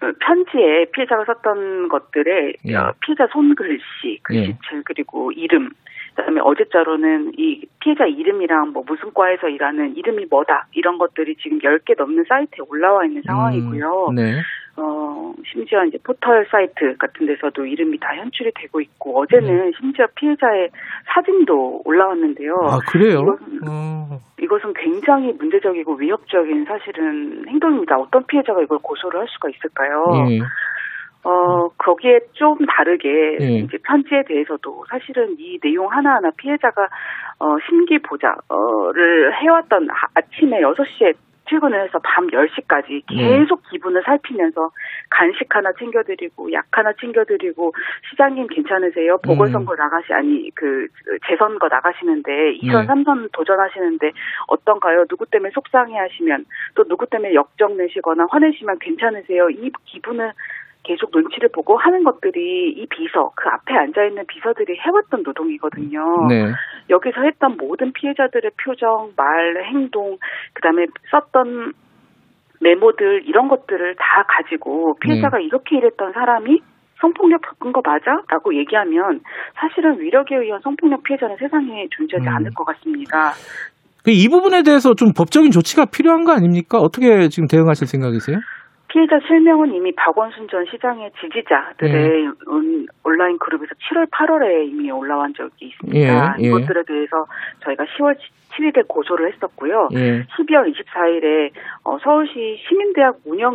편지에 피해자가 썼던 것들의 예. 어, 피해자 손글씨, 글씨체 예. 그리고 이름 그다음에 어제자로는 이 피해자 이름이랑 뭐 무슨 과에서 일하는 이름이 뭐다 이런 것들이 지금 10개 넘는 사이트에 올라와 있는 상황이고요. 음, 네. 어, 심지어 이제 포털 사이트 같은 데서도 이름이 다 현출이 되고 있고 어제는 음. 심지어 피해자의 사진도 올라왔는데요. 아, 그래요? 이것은, 어. 이것은 굉장히 문제적이고 위협적인 사실은 행동입니다. 어떤 피해자가 이걸 고소를 할 수가 있을까요? 예. 어, 거기에 좀 다르게 네. 이제 편지에 대해서도 사실은 이 내용 하나하나 피해자가 어, 심기 보자를 해왔던 아침에 6시에 출근을 해서 밤 10시까지 계속 네. 기분을 살피면서 간식 하나 챙겨드리고 약 하나 챙겨드리고 시장님 괜찮으세요? 보궐선거 음. 나가시 아니 그 재선거 나가시는데 2선, 네. 3선 도전하시는데 어떤가요? 누구 때문에 속상해하시면 또 누구 때문에 역정 내시거나 화내시면 괜찮으세요? 이 기분을 계속 눈치를 보고 하는 것들이 이 비서, 그 앞에 앉아 있는 비서들이 해왔던 노동이거든요. 네. 여기서 했던 모든 피해자들의 표정, 말, 행동, 그 다음에 썼던 메모들, 이런 것들을 다 가지고 피해자가 네. 이렇게 일했던 사람이 성폭력 겪은 거 맞아? 라고 얘기하면 사실은 위력에 의한 성폭력 피해자는 세상에 존재하지 음. 않을 것 같습니다. 그이 부분에 대해서 좀 법적인 조치가 필요한 거 아닙니까? 어떻게 지금 대응하실 생각이세요? 피해자 실명은 이미 박원순 전 시장의 지지자들의 예. 온라인 그룹에서 7월, 8월에 이미 올라온 적이 있습니다. 예. 예. 이것들에 대해서 저희가 10월 7일에 고소를 했었고요. 예. 12월 24일에 어, 서울시 시민대학 운영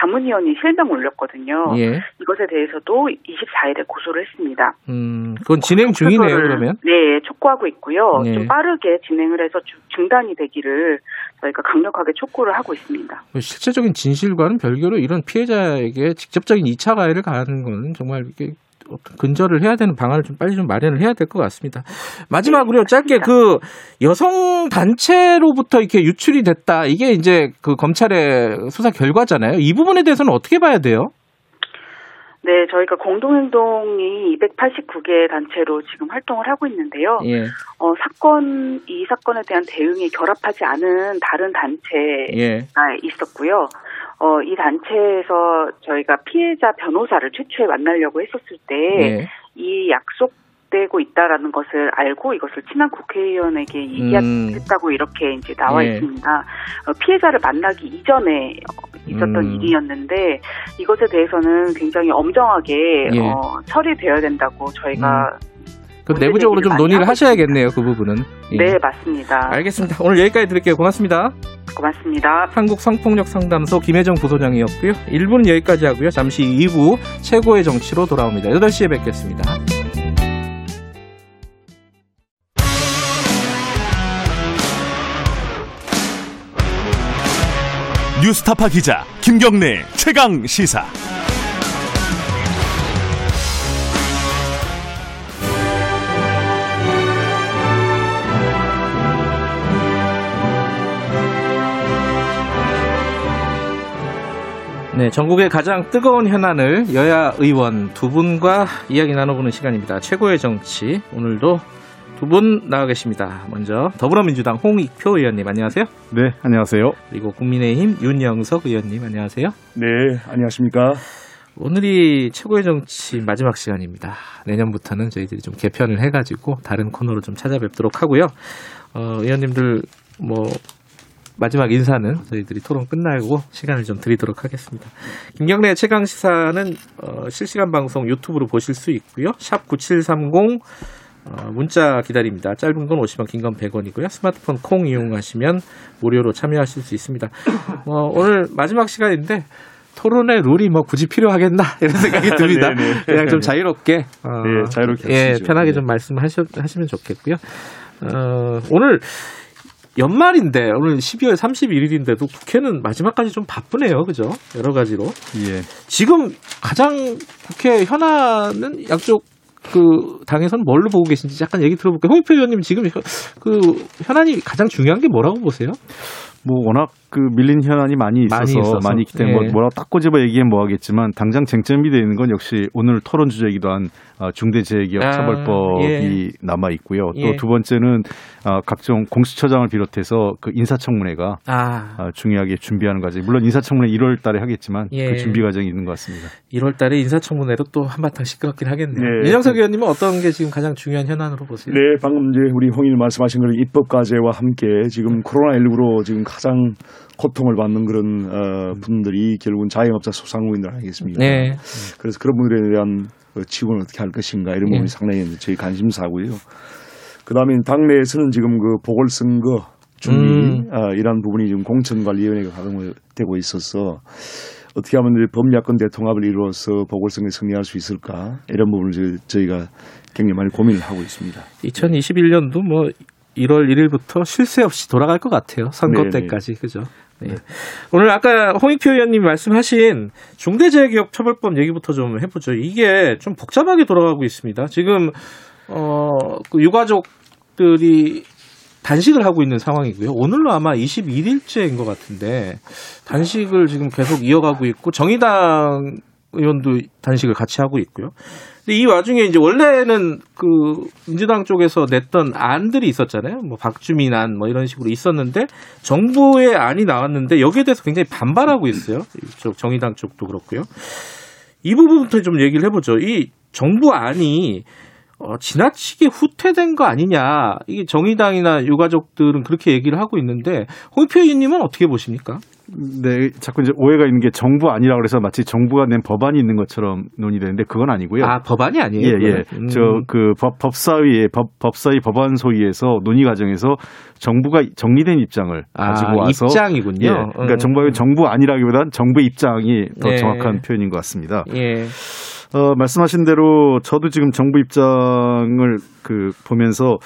자문위원이 실명 올렸거든요. 예. 이것에 대해서도 24일에 고소를 했습니다. 음, 그건 진행 중이네요, 그러면? 네, 촉구하고 있고요. 예. 좀 빠르게 진행을 해서 중단이 되기를 저희가 강력하게 촉구를 하고 있습니다. 실제적인 진실과는 별개로 이런 피해자에게 직접적인 2차 가해를 가하는 건 정말 이게 근절을 해야 되는 방안을 좀 빨리 좀 마련을 해야 될 것 같습니다. 마지막으로 네, 짧게 그 여성 단체로부터 이렇게 유출이 됐다. 이게 이제 그 검찰의 수사 결과잖아요. 이 부분에 대해서는 어떻게 봐야 돼요? 네, 저희가 공동행동이 289개 단체로 지금 활동을 하고 있는데요. 예. 어, 사건, 이 사건에 대한 대응이 결합하지 않은 다른 단체가 예. 있었고요. 어, 이 단체에서 저희가 피해자 변호사를 최초에 만나려고 했었을 때, 이 예. 약속 되고 있다라는 것을 알고 이것을 친한 국회의원에게 얘기했다고 음. 이렇게 이제 나와 예. 있습니다. 어, 피해자를 만나기 이전에 있었던 음. 일이었는데 이것에 대해서는 굉장히 엄정하게 예. 어, 처리되어야 된다고 저희가 음. 그 내부적으로 좀 논의를 하셔야겠네요. 그 부분은. 예. 네, 맞습니다. 알겠습니다. 오늘 여기까지 드릴게요. 고맙습니다. 고맙습니다. 한국 성폭력 상담소 김혜정 부소장이었고요. 1부는 여기까지 하고요. 잠시 2부 최고의 정치로 돌아옵니다. 8시에 뵙겠습니다. 뉴스타파 기자 김경래 최강 시사. 네, 전국의 가장 뜨거운 현안을 여야 의원 두 분과 이야기 나눠보는 시간입니다. 최고의 정치 오늘도 두 분 나와 계십니다. 먼저 더불어민주당 홍익표 의원님 안녕하세요. 네, 안녕하세요. 그리고 국민의힘 윤영석 의원님 안녕하세요. 네, 안녕하십니까. 오늘이 최고의 정치 마지막 시간입니다. 내년부터는 저희들이 좀 개편을 해가지고 다른 코너로 좀 찾아뵙도록 하고요. 어, 의원님들 뭐 마지막 인사는 저희들이 토론 끝나고 시간을 좀 드리도록 하겠습니다. 김경래 최강 시사는 어, 실시간 방송 유튜브로 보실 수 있고요. 샵 9730 어, 문자 기다립니다. 짧은 건 50원, 긴 건 100원이고요. 스마트폰 콩 이용하시면 무료로 참여하실 수 있습니다. 어, 오늘 마지막 시간인데 토론의 룰이 뭐 굳이 필요하겠나 이런 생각이 듭니다. 네, 네. 그냥 좀 자유롭게, 어, 네, 자유롭게 예, 편하게 좀 말씀하시면 좋겠고요. 어, 오늘 연말인데 오늘 12월 31일인데도 국회는 마지막까지 좀 바쁘네요. 그죠? 여러 가지로. 예. 지금 가장 국회 현안은 양쪽 그 당에서는 뭘로 보고 계신지 약간 얘기 들어볼게요. 홍익표 의원님 지금 그 현안이 가장 중요한 게 뭐라고 보세요? 뭐 워낙 그 밀린 현안이 많이 있어서 많이, 있어서. 많이 있기 때문에 예. 뭐라고 딱 꼬집어 얘기하면 뭐하겠지만 당장 쟁점이 되어 있는 건 역시 오늘 토론 주제이기도 한 어, 중대재해기업처벌법이 아, 예. 남아 있고요. 또두 예. 번째는 어, 각종 공수처장을 비롯해서 그 인사청문회가 아. 어, 중요하게 준비하는 과정. 물론 인사청문회 1월달에 하겠지만 그 예. 준비 과정이 있는 것 같습니다. 1월달에 인사청문회도 또 한바탕 시끄럽긴 하겠네요. 네. 이정석 의원님은 어떤 게 지금 가장 중요한 현안으로 보세요? 네, 방금 이제 우리 홍일 말씀하신 그런 입법 과제와 함께 지금 코로나 19로 지금 가장 고통을 받는 그런 어, 분들이 결국은 자영업자 소상공인들 아니겠습니까? 네. 그래서 그런 분들에 대한 그 지원을 어떻게 할 것인가 이런 부분이 네. 상당히 저희 관심사고요. 그다음에 당내에서는 지금 그 보궐선거 준비 음. 어, 이런 부분이 지금 공천관리위원회가 가동되고 있어서 어떻게 하면 범야권 대통합을 이루어서 보궐선거에 승리할 수 있을까 이런 부분을 저희가 굉장히 많이 고민을 하고 있습니다. 2021년도 뭐 1월 1일부터 쉴 새 없이 돌아갈 것 같아요. 선거 네네. 때까지 그죠? 네. 네. 오늘 아까 홍익표 의원님 말씀하신 중대재해기업처벌법 얘기부터 좀 해보죠. 이게 좀 복잡하게 돌아가고 있습니다. 지금 어, 그 유가족들이 단식을 하고 있는 상황이고요. 오늘로 아마 21일째인 것 같은데 단식을 지금 계속 이어가고 있고 정의당 의원도 단식을 같이 하고 있고요. 근데 이 와중에 이제 원래는 그 민주당 쪽에서 냈던 안들이 있었잖아요. 뭐 박주민 안 뭐 이런 식으로 있었는데 정부의 안이 나왔는데 여기에 대해서 굉장히 반발하고 있어요. 이쪽 정의당 쪽도 그렇고요. 이 부분부터 좀 얘기를 해보죠. 이 정부 안이 어, 지나치게 후퇴된 거 아니냐. 이게 정의당이나 유가족들은 그렇게 얘기를 하고 있는데 홍표 의원님은 어떻게 보십니까? 네, 자꾸 이제 오해가 있는 게 정부 아니라 그래서 마치 정부가 낸 법안이 있는 것처럼 논의되는데 그건 아니고요. 아, 법안이 아니에요? 예, 예. 음. 저그 법사위에 법, 법사위 법안 소위에서 논의 과정에서 정부가 정리된 입장을 아, 가지고 와서 입장이군요. 예, 그러니까 음. 정부가 정부 아니라기보다는 정부의 입장이 더 네. 정확한 표현인 것 같습니다. 예. 어, 말씀하신 대로 저도 지금 정부 입장을 그 보면서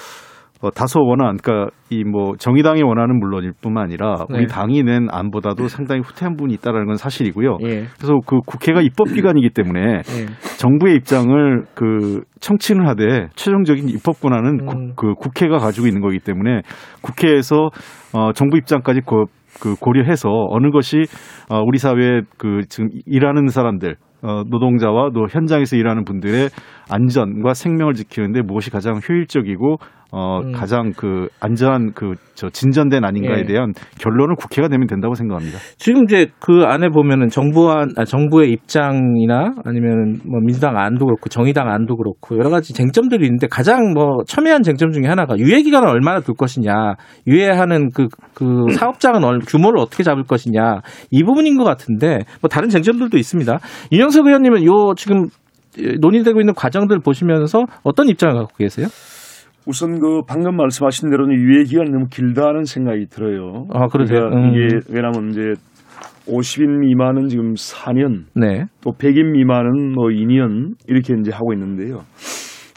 어, 다소 원한, 그러니까 이 뭐 정의당이 원하는 물론일 뿐만 아니라 우리 네. 당이 낸 안보다도 상당히 후퇴한 부분이 있다라는 건 사실이고요. 예. 그래서 그 국회가 입법기관이기 때문에 예. 정부의 입장을 그 청취를 하되 최종적인 입법 권한은 음. 그 국회가 가지고 있는 거기 때문에 국회에서 어, 정부 입장까지 고, 그 고려해서 어느 것이 어, 우리 사회에 그 지금 일하는 사람들 어, 노동자와 또 현장에서 일하는 분들의 안전과 생명을 지키는데 무엇이 가장 효율적이고 어 음. 가장 그 안전한 그 저 진전된 아닌가에 예. 대한 결론을 국회가 내면 된다고 생각합니다. 지금 이제 그 안에 보면은 정부 안 아, 정부의 입장이나 아니면 뭐 민주당 안도 그렇고 정의당 안도 그렇고 여러 가지 쟁점들이 있는데 가장 뭐 첨예한 쟁점 중에 하나가 유예 기간을 얼마나 둘 것이냐, 유예하는 그, 그 사업장은 규모를 어떻게 잡을 것이냐 이 부분인 것 같은데 뭐 다른 쟁점들도 있습니다. 윤영석 의원님은 요 지금 논의되고 있는 과정들 보시면서 어떤 입장을 갖고 계세요? 우선 그 방금 말씀하신 대로는 유예 기간이 너무 길다는 생각이 들어요. 아 그러세요? 그러니까 음. 이게 왜냐하면 이제 50인 미만은 지금 4년, 네. 또 100인 미만은 뭐 2년 이렇게 이제 하고 있는데요.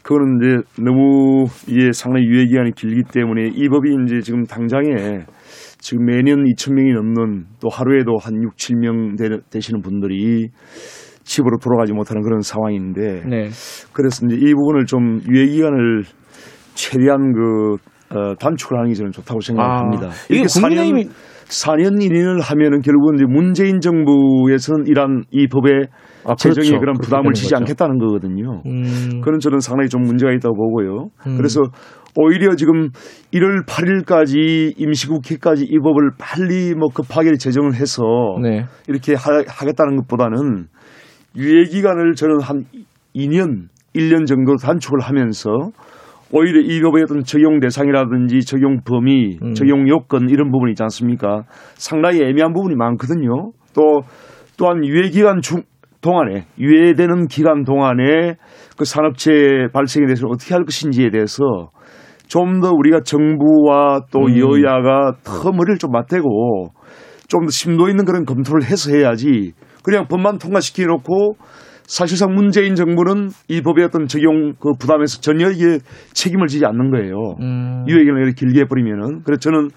그거는 이제 너무 이게 상당히 유예 기간이 길기 때문에 이 법이 이제 지금 당장에 지금 매년 2천 명이 넘는 또 하루에도 한 6, 7명 되, 시는 분들이 집으로 돌아가지 못하는 그런 상황인데 네. 그래서 이제 이 부분을 좀 유예 기간을 최대한 그 어, 단축을 하는 게 저는 좋다고 생각합니다. 아, 이게 4년 4년 1년을 하면은 결국은 이제 문재인 정부에서는 이런 이 법에 아, 재정에 그렇죠. 그런 부담을 지지 거죠. 않겠다는 거거든요. 음. 그런 저는 상당히 좀 문제가 있다고 보고요. 음. 그래서 오히려 지금 1월 8일까지 임시국회까지 이 법을 빨리 뭐 급하게 제정을 해서 네. 이렇게 하, 하겠다는 것보다는 유예 기간을 저는 한 2년, 1년 정도 단축을 하면서 오히려 이 법의 어떤 적용 대상이라든지 적용 범위, 음. 적용 요건 이런 부분이 있지 않습니까? 상당히 애매한 부분이 많거든요. 또 또한 유예 기간 중 동안에 유예되는 기간 동안에 그 산업재해 발생에 대해서 어떻게 할 것인지에 대해서 좀 더 우리가 정부와 또 음. 여야가 더 머리를 좀 맞대고 좀 더 심도 있는 그런 검토를 해서 해야지 그냥 법만 통과시켜 놓고 사실상 문재인 정부는 이 법의 어떤 적용 그 부담에서 전혀 이게 책임을 지지 않는 거예요. 음. 유예기간을 길게 해버리면은. 그래서 저는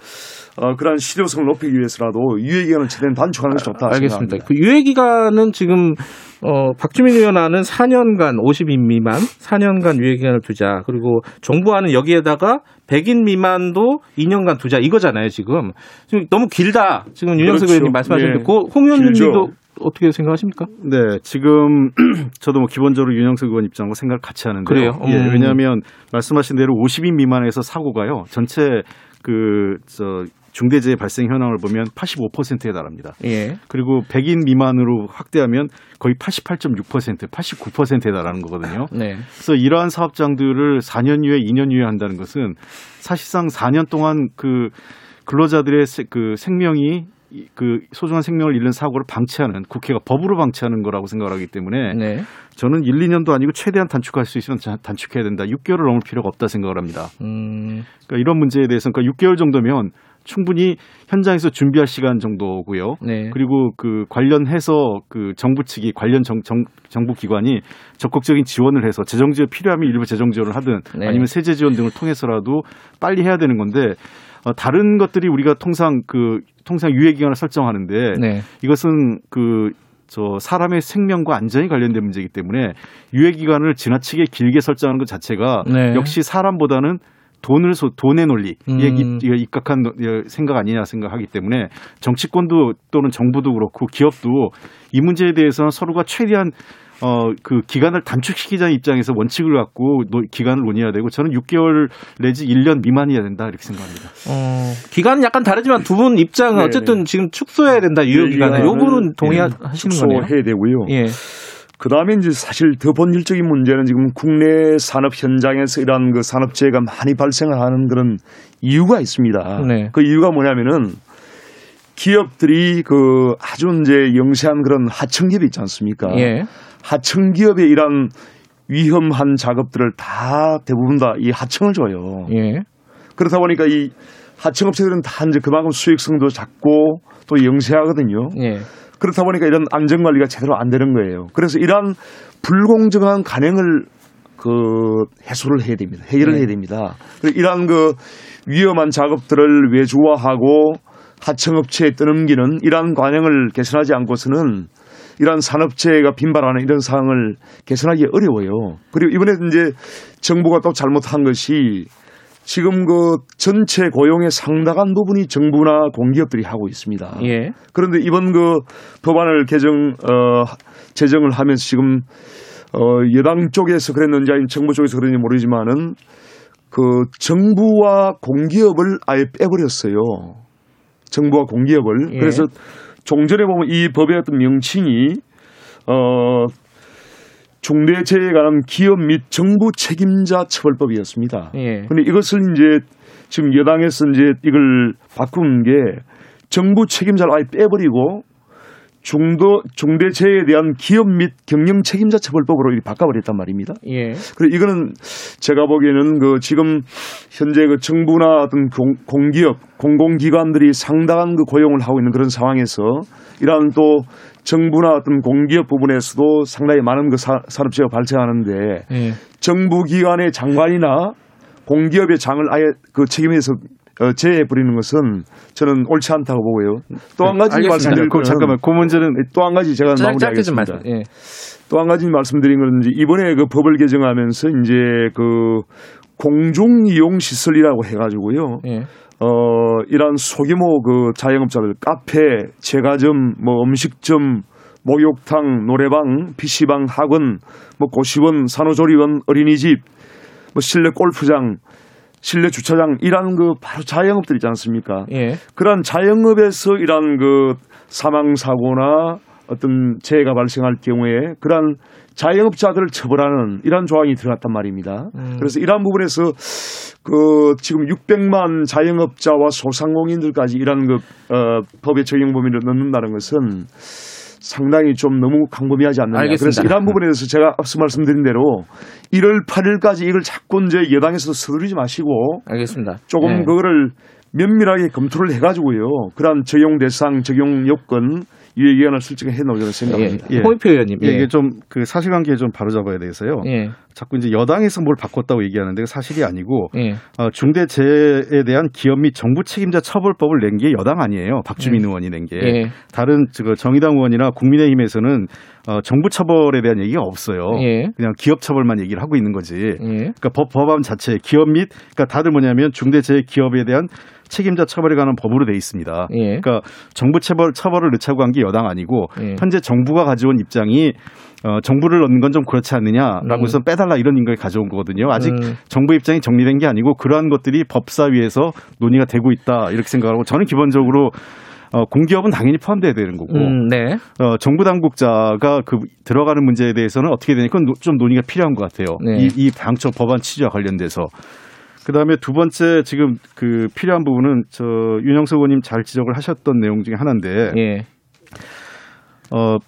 어, 그러한 실효성을 높이기 위해서라도 유예기간을 최대한 단축하는 게 좋다. 알겠습니다. 생각합니다. 그 유예기간은 지금 어, 박주민 의원안은 4년간 50인 미만 4년간 유예기간을 두자. 그리고 정부안은 여기에다가 100인 미만도 2년간 두자 이거잖아요, 지금. 지금 너무 길다. 지금 윤영석 그렇죠. 의원님 말씀하셨는데, 예. 그 홍 의원님도 어떻게 생각하십니까? 네, 지금 저도 뭐 기본적으로 윤영석 의원 입장과 생각을 같이 하는데요. 그래요? 예, 음. 예, 왜냐하면 말씀하신 대로 50인 미만에서 사고가요. 전체 그저 중대재해 발생 현황을 보면 85%에 달합니다. 예. 그리고 100인 미만으로 확대하면 거의 88.6%, 89%에 달하는 거거든요. 네. 그래서 이러한 사업장들을 4년 후에 2년 후에 한다는 것은 사실상 4년 동안 그 근로자들의 그 생명이 그 소중한 생명을 잃는 사고를 방치하는 국회가 법으로 방치하는 거라고 생각을 하기 때문에 네. 저는 1, 2년도 아니고 최대한 단축할 수 있으면 단축해야 된다. 6개월을 넘을 필요가 없다 생각을 합니다. 음. 그러니까 이런 문제에 대해서는 그러니까 6개월 정도면 충분히 현장에서 준비할 시간 정도고요. 네. 그리고 그 관련해서 그 정부 측이 관련 정, 정, 정부 기관이 적극적인 지원을 해서 재정 지원 필요하면 일부 재정 지원을 하든 네. 아니면 세제 지원 등을 통해서라도 빨리 해야 되는 건데 어, 다른 것들이 우리가 통상 그 통상 유예 기간을 설정하는데 네. 이것은 그 저 사람의 생명과 안전이 관련된 문제이기 때문에 유예 기간을 지나치게 길게 설정하는 것 자체가 네. 역시 사람보다는 돈을 소, 돈의 논리에 음. 입각한 생각 아니냐 생각하기 때문에 정치권도 또는 정부도 그렇고 기업도 이 문제에 대해서는 서로가 최대한 어, 그 기간을 단축시키자는 입장에서 원칙을 갖고 노, 기간을 논의해야 되고 저는 6개월 내지 1년 미만이어야 된다 이렇게 생각합니다. 어, 기간은 약간 다르지만 두 분 입장은 네네. 어쨌든 지금 축소해야 된다 유효 기간을 요거는 동의하시는 네, 거네요. 축소해야 되고요. 예. 그 다음에 이제 사실 더 본질적인 문제는 지금 국내 산업 현장에서 이러한 그 산업재해가 많이 발생을 하는 그런 이유가 있습니다. 네. 그 이유가 뭐냐면은 기업들이 그 아주 이제 영세한 그런 하청 기업이 있지 않습니까? 예. 하청 기업의 이런 위험한 작업들을 다 대부분 다 이 하청을 줘요. 예. 그렇다 보니까 이 하청 업체들은 다 이제 그만큼 수익성도 작고 또 영세하거든요. 예. 그렇다 보니까 이런 안전 관리가 제대로 안 되는 거예요. 그래서 이러한 불공정한 간행을 그 해소를 해야 됩니다. 해결을 네. 해야 됩니다. 이러한 그 위험한 작업들을 외주화하고 하청업체에 떠넘기는 이러한 관행을 개선하지 않고서는 이러한 산업체가 빈발하는 이런 상황을 개선하기 어려워요. 그리고 이번에 이제 정부가 또 잘못한 것이 지금 그 전체 고용의 상당한 부분이 정부나 공기업들이 하고 있습니다. 예. 그런데 이번 그 법안을 개정 어 제정을 하면서 지금 어 여당 쪽에서 그랬는지 아니면 정부 쪽에서 그런지 모르지만은 그 정부와 공기업을 아예 빼버렸어요. 정부와 공기업을. 예. 그래서 종전에 보면 이 법의 어떤 명칭이 어 중대재해에 관한 기업 및 정부 책임자 처벌법이었습니다. 그런데 예. 이것을 이제 지금 여당에서 이제 이걸 바꾼 게 정부 책임자를 아예 빼버리고 중도 중대재해에 대한 기업 및 경영 책임자 처벌법으로 바꿔버렸단 말입니다. 예. 그리고 이거는 제가 보기에는 그 지금 현재 그 정부나 어떤 공, 공기업 공공기관들이 상당한 그 고용을 하고 있는 그런 상황에서 이러한 또 정부나 어떤 공기업 부분에서도 상당히 많은 그 사, 산업재해가 발생하는데 예. 정부 기관의 장관이나 공기업의 장을 아예 그 책임에서 어, 제해 버리는 것은 저는 옳지 않다고 보고요. 또한 가지 네, 말씀드릴 거 잠깐만 그 문제는 또 한 가지 제가 마무리하겠습니다. 예. 또한 가지 말씀드린 건 이제 이번에 그 법을 개정하면서 이제 그 공중 이용 시설이라고 해가지고요. 예. 어, 이러한 소규모 그 자영업자들, 카페, 제과점, 뭐 음식점, 목욕탕, 노래방, PC방, 학원, 뭐 고시원, 산후조리원, 어린이집, 뭐 실내 골프장, 실내 주차장 이런 그 바로 자영업들 있지 않습니까? 예. 그러한 자영업에서 이러한 그 사망 사고나 어떤 재해가 발생할 경우에 그러한 자영업자들을 처벌하는 이러한 조항이 들어갔단 말입니다. 음. 그래서 이러한 부분에서 그 지금 600만 자영업자와 소상공인들까지 이러한 그 어, 법의 적용 범위를 넣는다는 것은 상당히 좀 너무 강범위하지 않느냐. 알겠습니다. 그래서 이러한 부분에 대해서 제가 앞서 말씀드린 대로 1월 8일까지 이걸 자꾸 이제 여당에서 서두르지 마시고 알겠습니다. 조금 네. 그거를 면밀하게 검토를 해가지고요. 그러한 적용 대상, 적용 요건 유예기한을 솔직히 해놓으려고 생각합니다. 예. 홍익표 의원님. 예. 이게 좀 그 사실관계 좀 바로잡아야 돼서요. 예. 자꾸 이제 여당에서 뭘 바꿨다고 얘기하는데 사실이 아니고 예. 어, 중대재해에 대한 기업 및 정부 책임자 처벌법을 낸 게 여당 아니에요. 박주민 예. 의원이 낸 게. 예. 다른 저 정의당 의원이나 국민의힘에서는 어, 정부 처벌에 대한 얘기가 없어요. 예. 그냥 기업 처벌만 얘기를 하고 있는 거지. 그러니까 법, 법안 자체 기업 및 그러니까 다들 뭐냐면 중대재해 기업에 대한 책임자 처벌에 관한 법으로 돼 있습니다. 예. 그러니까 정부 처벌 처벌을 넣자고 한 게 여당 아니고 예. 현재 정부가 가져온 입장이 어, 정부를 넣는 건 좀 그렇지 않느냐라고 해서 음. 빼달라 이런 인걸 가져온 거거든요. 아직 음. 정부 입장이 정리된 게 아니고 그러한 것들이 법사위에서 논의가 되고 있다 이렇게 생각하고 저는 기본적으로 어, 공기업은 당연히 포함돼야 되는 거고, 음, 네. 어, 정부 당국자가 그 들어가는 문제에 대해서는 어떻게 되냐, 그건 좀 논의가 필요한 것 같아요. 네. 이, 이 방역 법안 취지와 관련돼서. 그 다음에 두 번째 지금 그 필요한 부분은 저 윤영석 의원님 잘 지적을 하셨던 내용 중에 하나인데, 예. 어,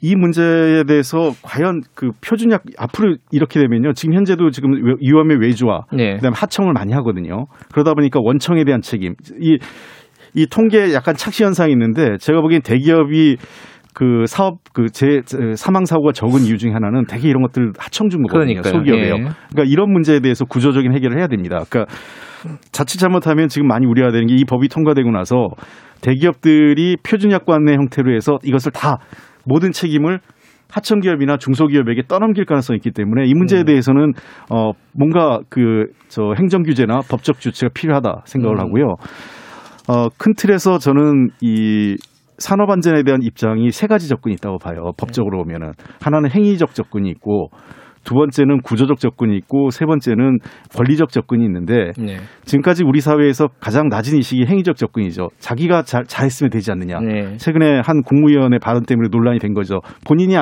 이 문제에 대해서 과연 그 표준약 앞으로 이렇게 되면요. 지금 현재도 지금 위험의 외주화, 네. 그다음에 하청을 많이 하거든요. 그러다 보니까 원청에 대한 책임, 이, 이 통계에 약간 착시 현상이 있는데 제가 보기엔 대기업이 그 사업 그제 사망 사고가 적은 이유 중에 하나는 대개 이런 것들 하청 준 거거든요. 그러니까요. 소기업에요. 예. 그러니까 이런 문제에 대해서 구조적인 해결을 해야 됩니다. 그러니까 자칫 잘못하면 지금 많이 우려가 되는 게 이 법이 통과되고 나서 대기업들이 표준약관의 형태로 해서 이것을 다 모든 책임을 하청기업이나 중소기업에게 떠넘길 가능성이 있기 때문에 이 문제에 음. 대해서는 어 뭔가 그 저 행정 규제나 법적 조치가 필요하다 생각을 음. 하고요. 어 큰 틀에서 저는 이 산업 안전에 대한 입장이 세 가지 접근이 있다고 봐요. 법적으로 보면은 하나는 행위적 접근이 있고 두 번째는 구조적 접근이 있고 세 번째는 권리적 접근이 있는데 네. 지금까지 우리 사회에서 가장 낮은 인식이 행위적 접근이죠. 자기가 잘, 잘했으면 되지 않느냐. 네. 최근에 한 국무위원의 발언 때문에 논란이 된 거죠. 본인이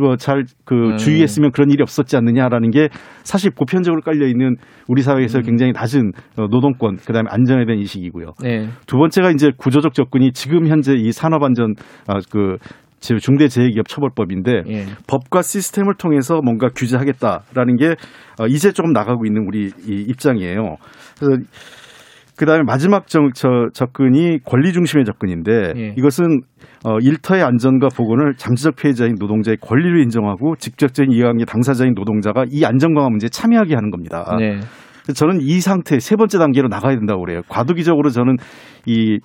뭐잘그 음. 주의했으면 그런 일이 없었지 않느냐라는 게 사실 보편적으로 깔려 있는 우리 사회에서 음. 굉장히 낮은 어, 노동권 그다음에 안전에 대한 인식이고요. 네. 두 번째가 이제 구조적 접근이 지금 현재 이 산업 안전 아, 그 중대재해기업 처벌법인데 예. 법과 시스템을 통해서 뭔가 규제하겠다라는 게 어, 이제 조금 나가고 있는 우리 이 입장이에요. 그래서 그다음에 마지막 정, 저, 접근이 권리 중심의 접근인데 예. 이것은 어, 일터의 안전과 보건을 잠재적 피해자인 노동자의 권리를 인정하고 직접적인 이해관계 당사자인 노동자가 이 안전 강화 문제에 참여하게 하는 겁니다. 네. 저는 이 상태 세 번째 단계로 나가야 된다고 그래요. 과도기적으로 저는 이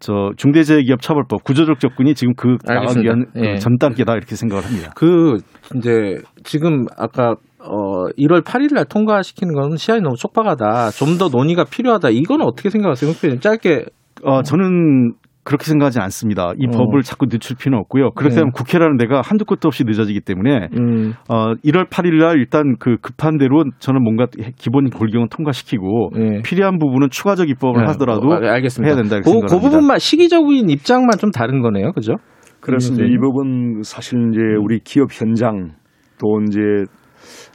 저 중대재해기업 처벌법 구조적 접근이 지금 그 나가기 위한 예. 전 단계다 이렇게 생각을 합니다. 그 이제 지금 아까 어 1월 8일 날 통과시키는 건 시간이 너무 촉박하다. 좀 더 논의가 필요하다. 이건 어떻게 생각하세요? 짧게 어 저는 그렇게 생각하지 않습니다. 이 어. 법을 자꾸 늦출 필요는 없고요. 그렇게 하면 네. 국회라는 데가 한두 끝도 없이 늦어지기 때문에 음. 어, 1월 8일 날 일단 그 급한 대로 저는 뭔가 기본 골경은 통과시키고 네. 필요한 부분은 추가적 입법을 네. 하더라도 어, 알겠습니다. 해야 된다 이렇게 그, 생각합니다. 그 부분만 시기적인 입장만 좀 다른 거네요. 그죠? 그렇습니다. 이 부분 사실 이제 우리 기업 현장 또 이제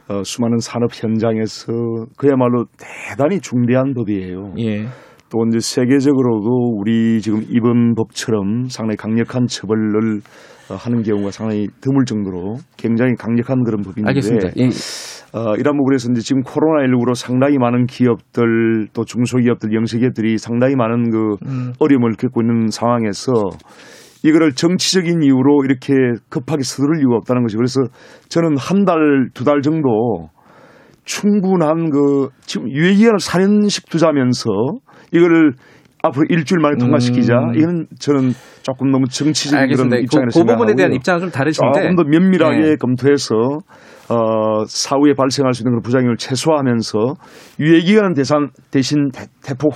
어, 수많은 산업 현장에서 그야말로 대단히 중대한 법이에요. 예. 또 이제 세계적으로도 우리 지금 이번 법처럼 상당히 강력한 처벌을 어, 하는 경우가 상당히 드물 정도로 굉장히 강력한 그런 법인데 알겠습니다. 예. 어, 이런 부분에서 이제 지금 코로나19로 상당히 많은 기업들 또 중소기업들 영세기업들이 상당히 많은 그 음. 어려움을 겪고 있는 상황에서 이거를 정치적인 이유로 이렇게 급하게 서두를 이유가 없다는 것이 그래서 저는 한 달, 두 달 정도 충분한 그 지금 유예기간을 4년씩 두자면서 이거를 앞으로 일주일 만에 통과시키자. 음. 이건 저는 조금 너무 정치적인 알겠습니다. 그런 입장을 그, 그 부분에 대한 입장은 좀 다르신데 조금 더 면밀하게 네. 검토해서 어, 사후에 발생할 수 있는 그런 부작용을 최소화하면서 유예기간 대상 대신 대 폭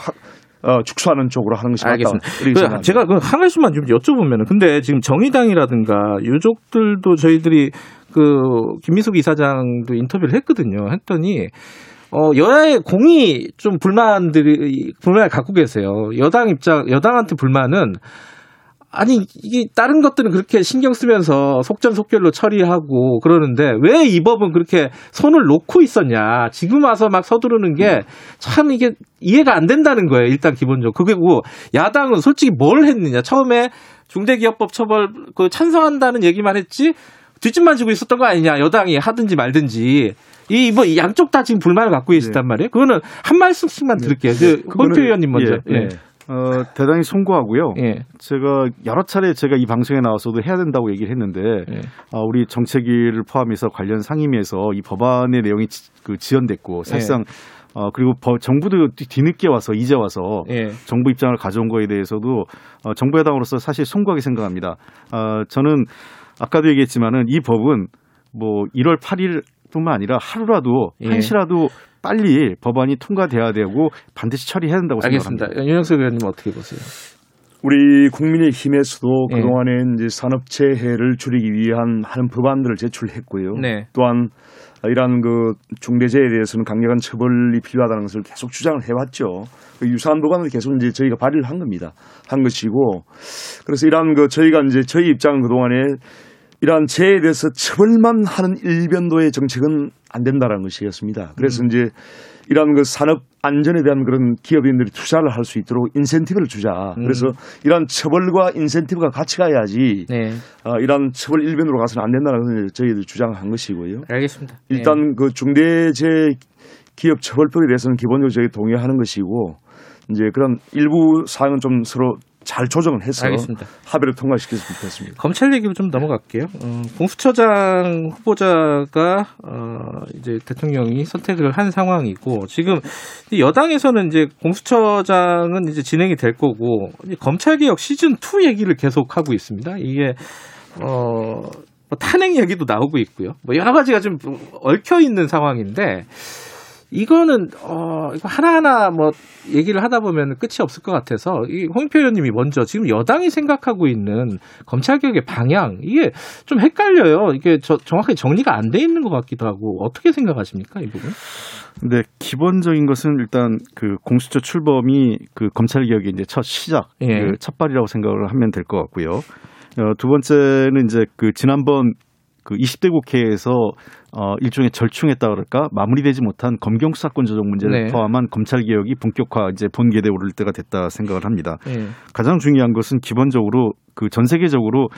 어, 축소하는 쪽으로 하는 것이 알겠습니다. 맞다. 그, 제가 그한 가지만 좀 여쭤보면은 근데 지금 정의당이라든가 유족들도 저희들이 그 김미숙 이사장도 인터뷰를 했거든요. 했더니 어, 여야의 공이 좀 불만들이, 불만을 갖고 계세요. 여당 입장, 여당한테 불만은 아니 이게 다른 것들은 그렇게 신경 쓰면서 속전속결로 처리하고 그러는데 왜 이 법은 그렇게 손을 놓고 있었냐 지금 와서 막 서두르는 게 참 이게 이해가 안 된다는 거예요 일단 기본적으로 그리고 야당은 솔직히 뭘 했느냐 처음에 중대기업법 처벌 그 찬성한다는 얘기만 했지 뒷짐만 지고 있었던 거 아니냐 여당이 하든지 말든지 이 뭐 양쪽 다 지금 불만을 갖고 계시단 네. 말이에요 그거는 한 말씀씩만 네. 들을게요 그 홍표 의원님 먼저 예. 예. 어, 대단히 송구하고요. 예. 제가 여러 차례 제가 이 방송에 나와서도 해야 된다고 얘기를 했는데 예. 어, 우리 정책위를 포함해서 관련 상임위에서 이 법안의 내용이 지, 그 지연됐고 사실상 예. 어, 그리고 정부도 뒤늦게 와서 이제 와서 예. 정부 입장을 가져온 거에 대해서도 어, 정부 여당으로서 사실 송구하게 생각합니다. 어, 저는 아까도 얘기했지만은 이 법은 뭐 1월 8일 뿐만 아니라 하루라도 예. 한시라도 빨리 법안이 통과돼야 되고 반드시 처리해야 된다고 알겠습니다. 생각합니다. 윤영석 의원님 어떻게 보세요? 우리 국민의 힘에서도 네. 그동안에 이제 산업재해를 줄이기 위한 하는 법안들을 제출했고요. 네. 또한 이러한 그 중대재해에 대해서는 강력한 처벌이 필요하다는 것을 계속 주장을 해왔죠. 그 유사한 법안을 계속 이제 저희가 발의를 한 겁니다. 한 것이고 그래서 이러한 그 저희가 이제 저희 입장은 그동안에 이러한 재해에 대해서 처벌만 하는 일변도의 정책은 안 된다라는 것이었습니다. 그래서 음. 이제 이러한 그 산업 안전에 대한 그런 기업인들이 투자를 할 수 있도록 인센티브를 주자. 음. 그래서 이러한 처벌과 인센티브가 같이 가야지. 네. 어, 이러한 처벌 일변으로 가서는 안 된다는 것을 저희들 주장한 것이고요. 알겠습니다. 일단 네. 그 중대재 기업 처벌법에 대해서는 기본적으로 저희 동의하는 것이고 이제 그런 일부 사항은 좀 서로 잘 조정을 해서 알겠습니다. 합의를 통과시켰으면 좋겠습니다. 검찰 얘기로 좀 넘어갈게요. 어, 공수처장 후보자가 어, 이제 대통령이 선택을 한 상황이고 지금 여당에서는 이제 공수처장은 이제 진행이 될 거고 검찰 개혁 시즌 2 얘기를 계속 하고 있습니다. 이게 어, 뭐 탄핵 얘기도 나오고 있고요. 뭐 여러 가지가 좀 얽혀 있는 상황인데. 이거는 어 이거 하나하나 뭐 얘기를 하다 보면 끝이 없을 것 같아서 이 홍표 의원님이 먼저 지금 여당이 생각하고 있는 검찰 개혁의 방향 이게 좀 헷갈려요. 이게 저, 정확하게 정리가 안 돼 있는 것 같기도 하고 어떻게 생각하십니까 이 부분? 네, 기본적인 것은 일단 그 공수처 출범이 그 검찰 개혁의 이제 첫 시작, 예. 그 첫발이라고 생각을 하면 될 것 같고요. 어, 두 번째는 이제 그 지난번 그 20대 국회에서 어 일종의 절충했다 그럴까 마무리되지 못한 검경 수사권 조정 문제를 네. 포함한 검찰 개혁이 본격화 이제 본계대 오를 때가 됐다 생각을 합니다. 네. 가장 중요한 것은 기본적으로 그 전 세계적으로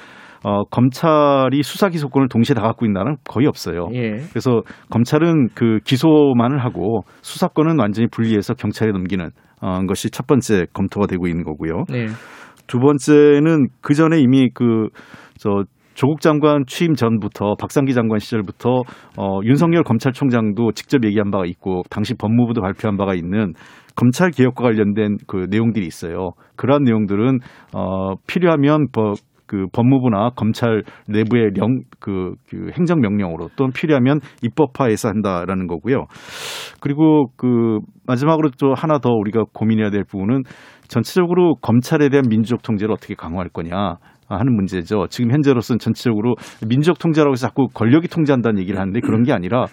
어, 검찰이 수사 기소권을 동시에 다 갖고 있는 나라는 거의 없어요. 예. 그래서 검찰은 그 기소만을 하고 수사권은 완전히 분리해서 경찰에 넘기는 어, 것이 첫 번째 검토가 되고 있는 거고요. 네. 두 번째는 그 전에 이미 그 저 조국 장관 취임 전부터 박상기 장관 시절부터 어, 윤석열 검찰총장도 직접 얘기한 바가 있고 당시 법무부도 발표한 바가 있는 검찰 개혁과 관련된 그 내용들이 있어요. 그러한 내용들은 어, 필요하면 법, 그 법무부나 검찰 내부의 령, 그, 그 행정명령으로 또는 필요하면 입법화해서 한다라는 거고요. 그리고 그 마지막으로 또 하나 더 우리가 고민해야 될 부분은 전체적으로 검찰에 대한 민주적 통제를 어떻게 강화할 거냐. 하는 문제죠. 지금 현재로서는 전체적으로 민주적 통제라고 해서 자꾸 권력이 통제한다는 얘기를 하는데 그런 게 아니라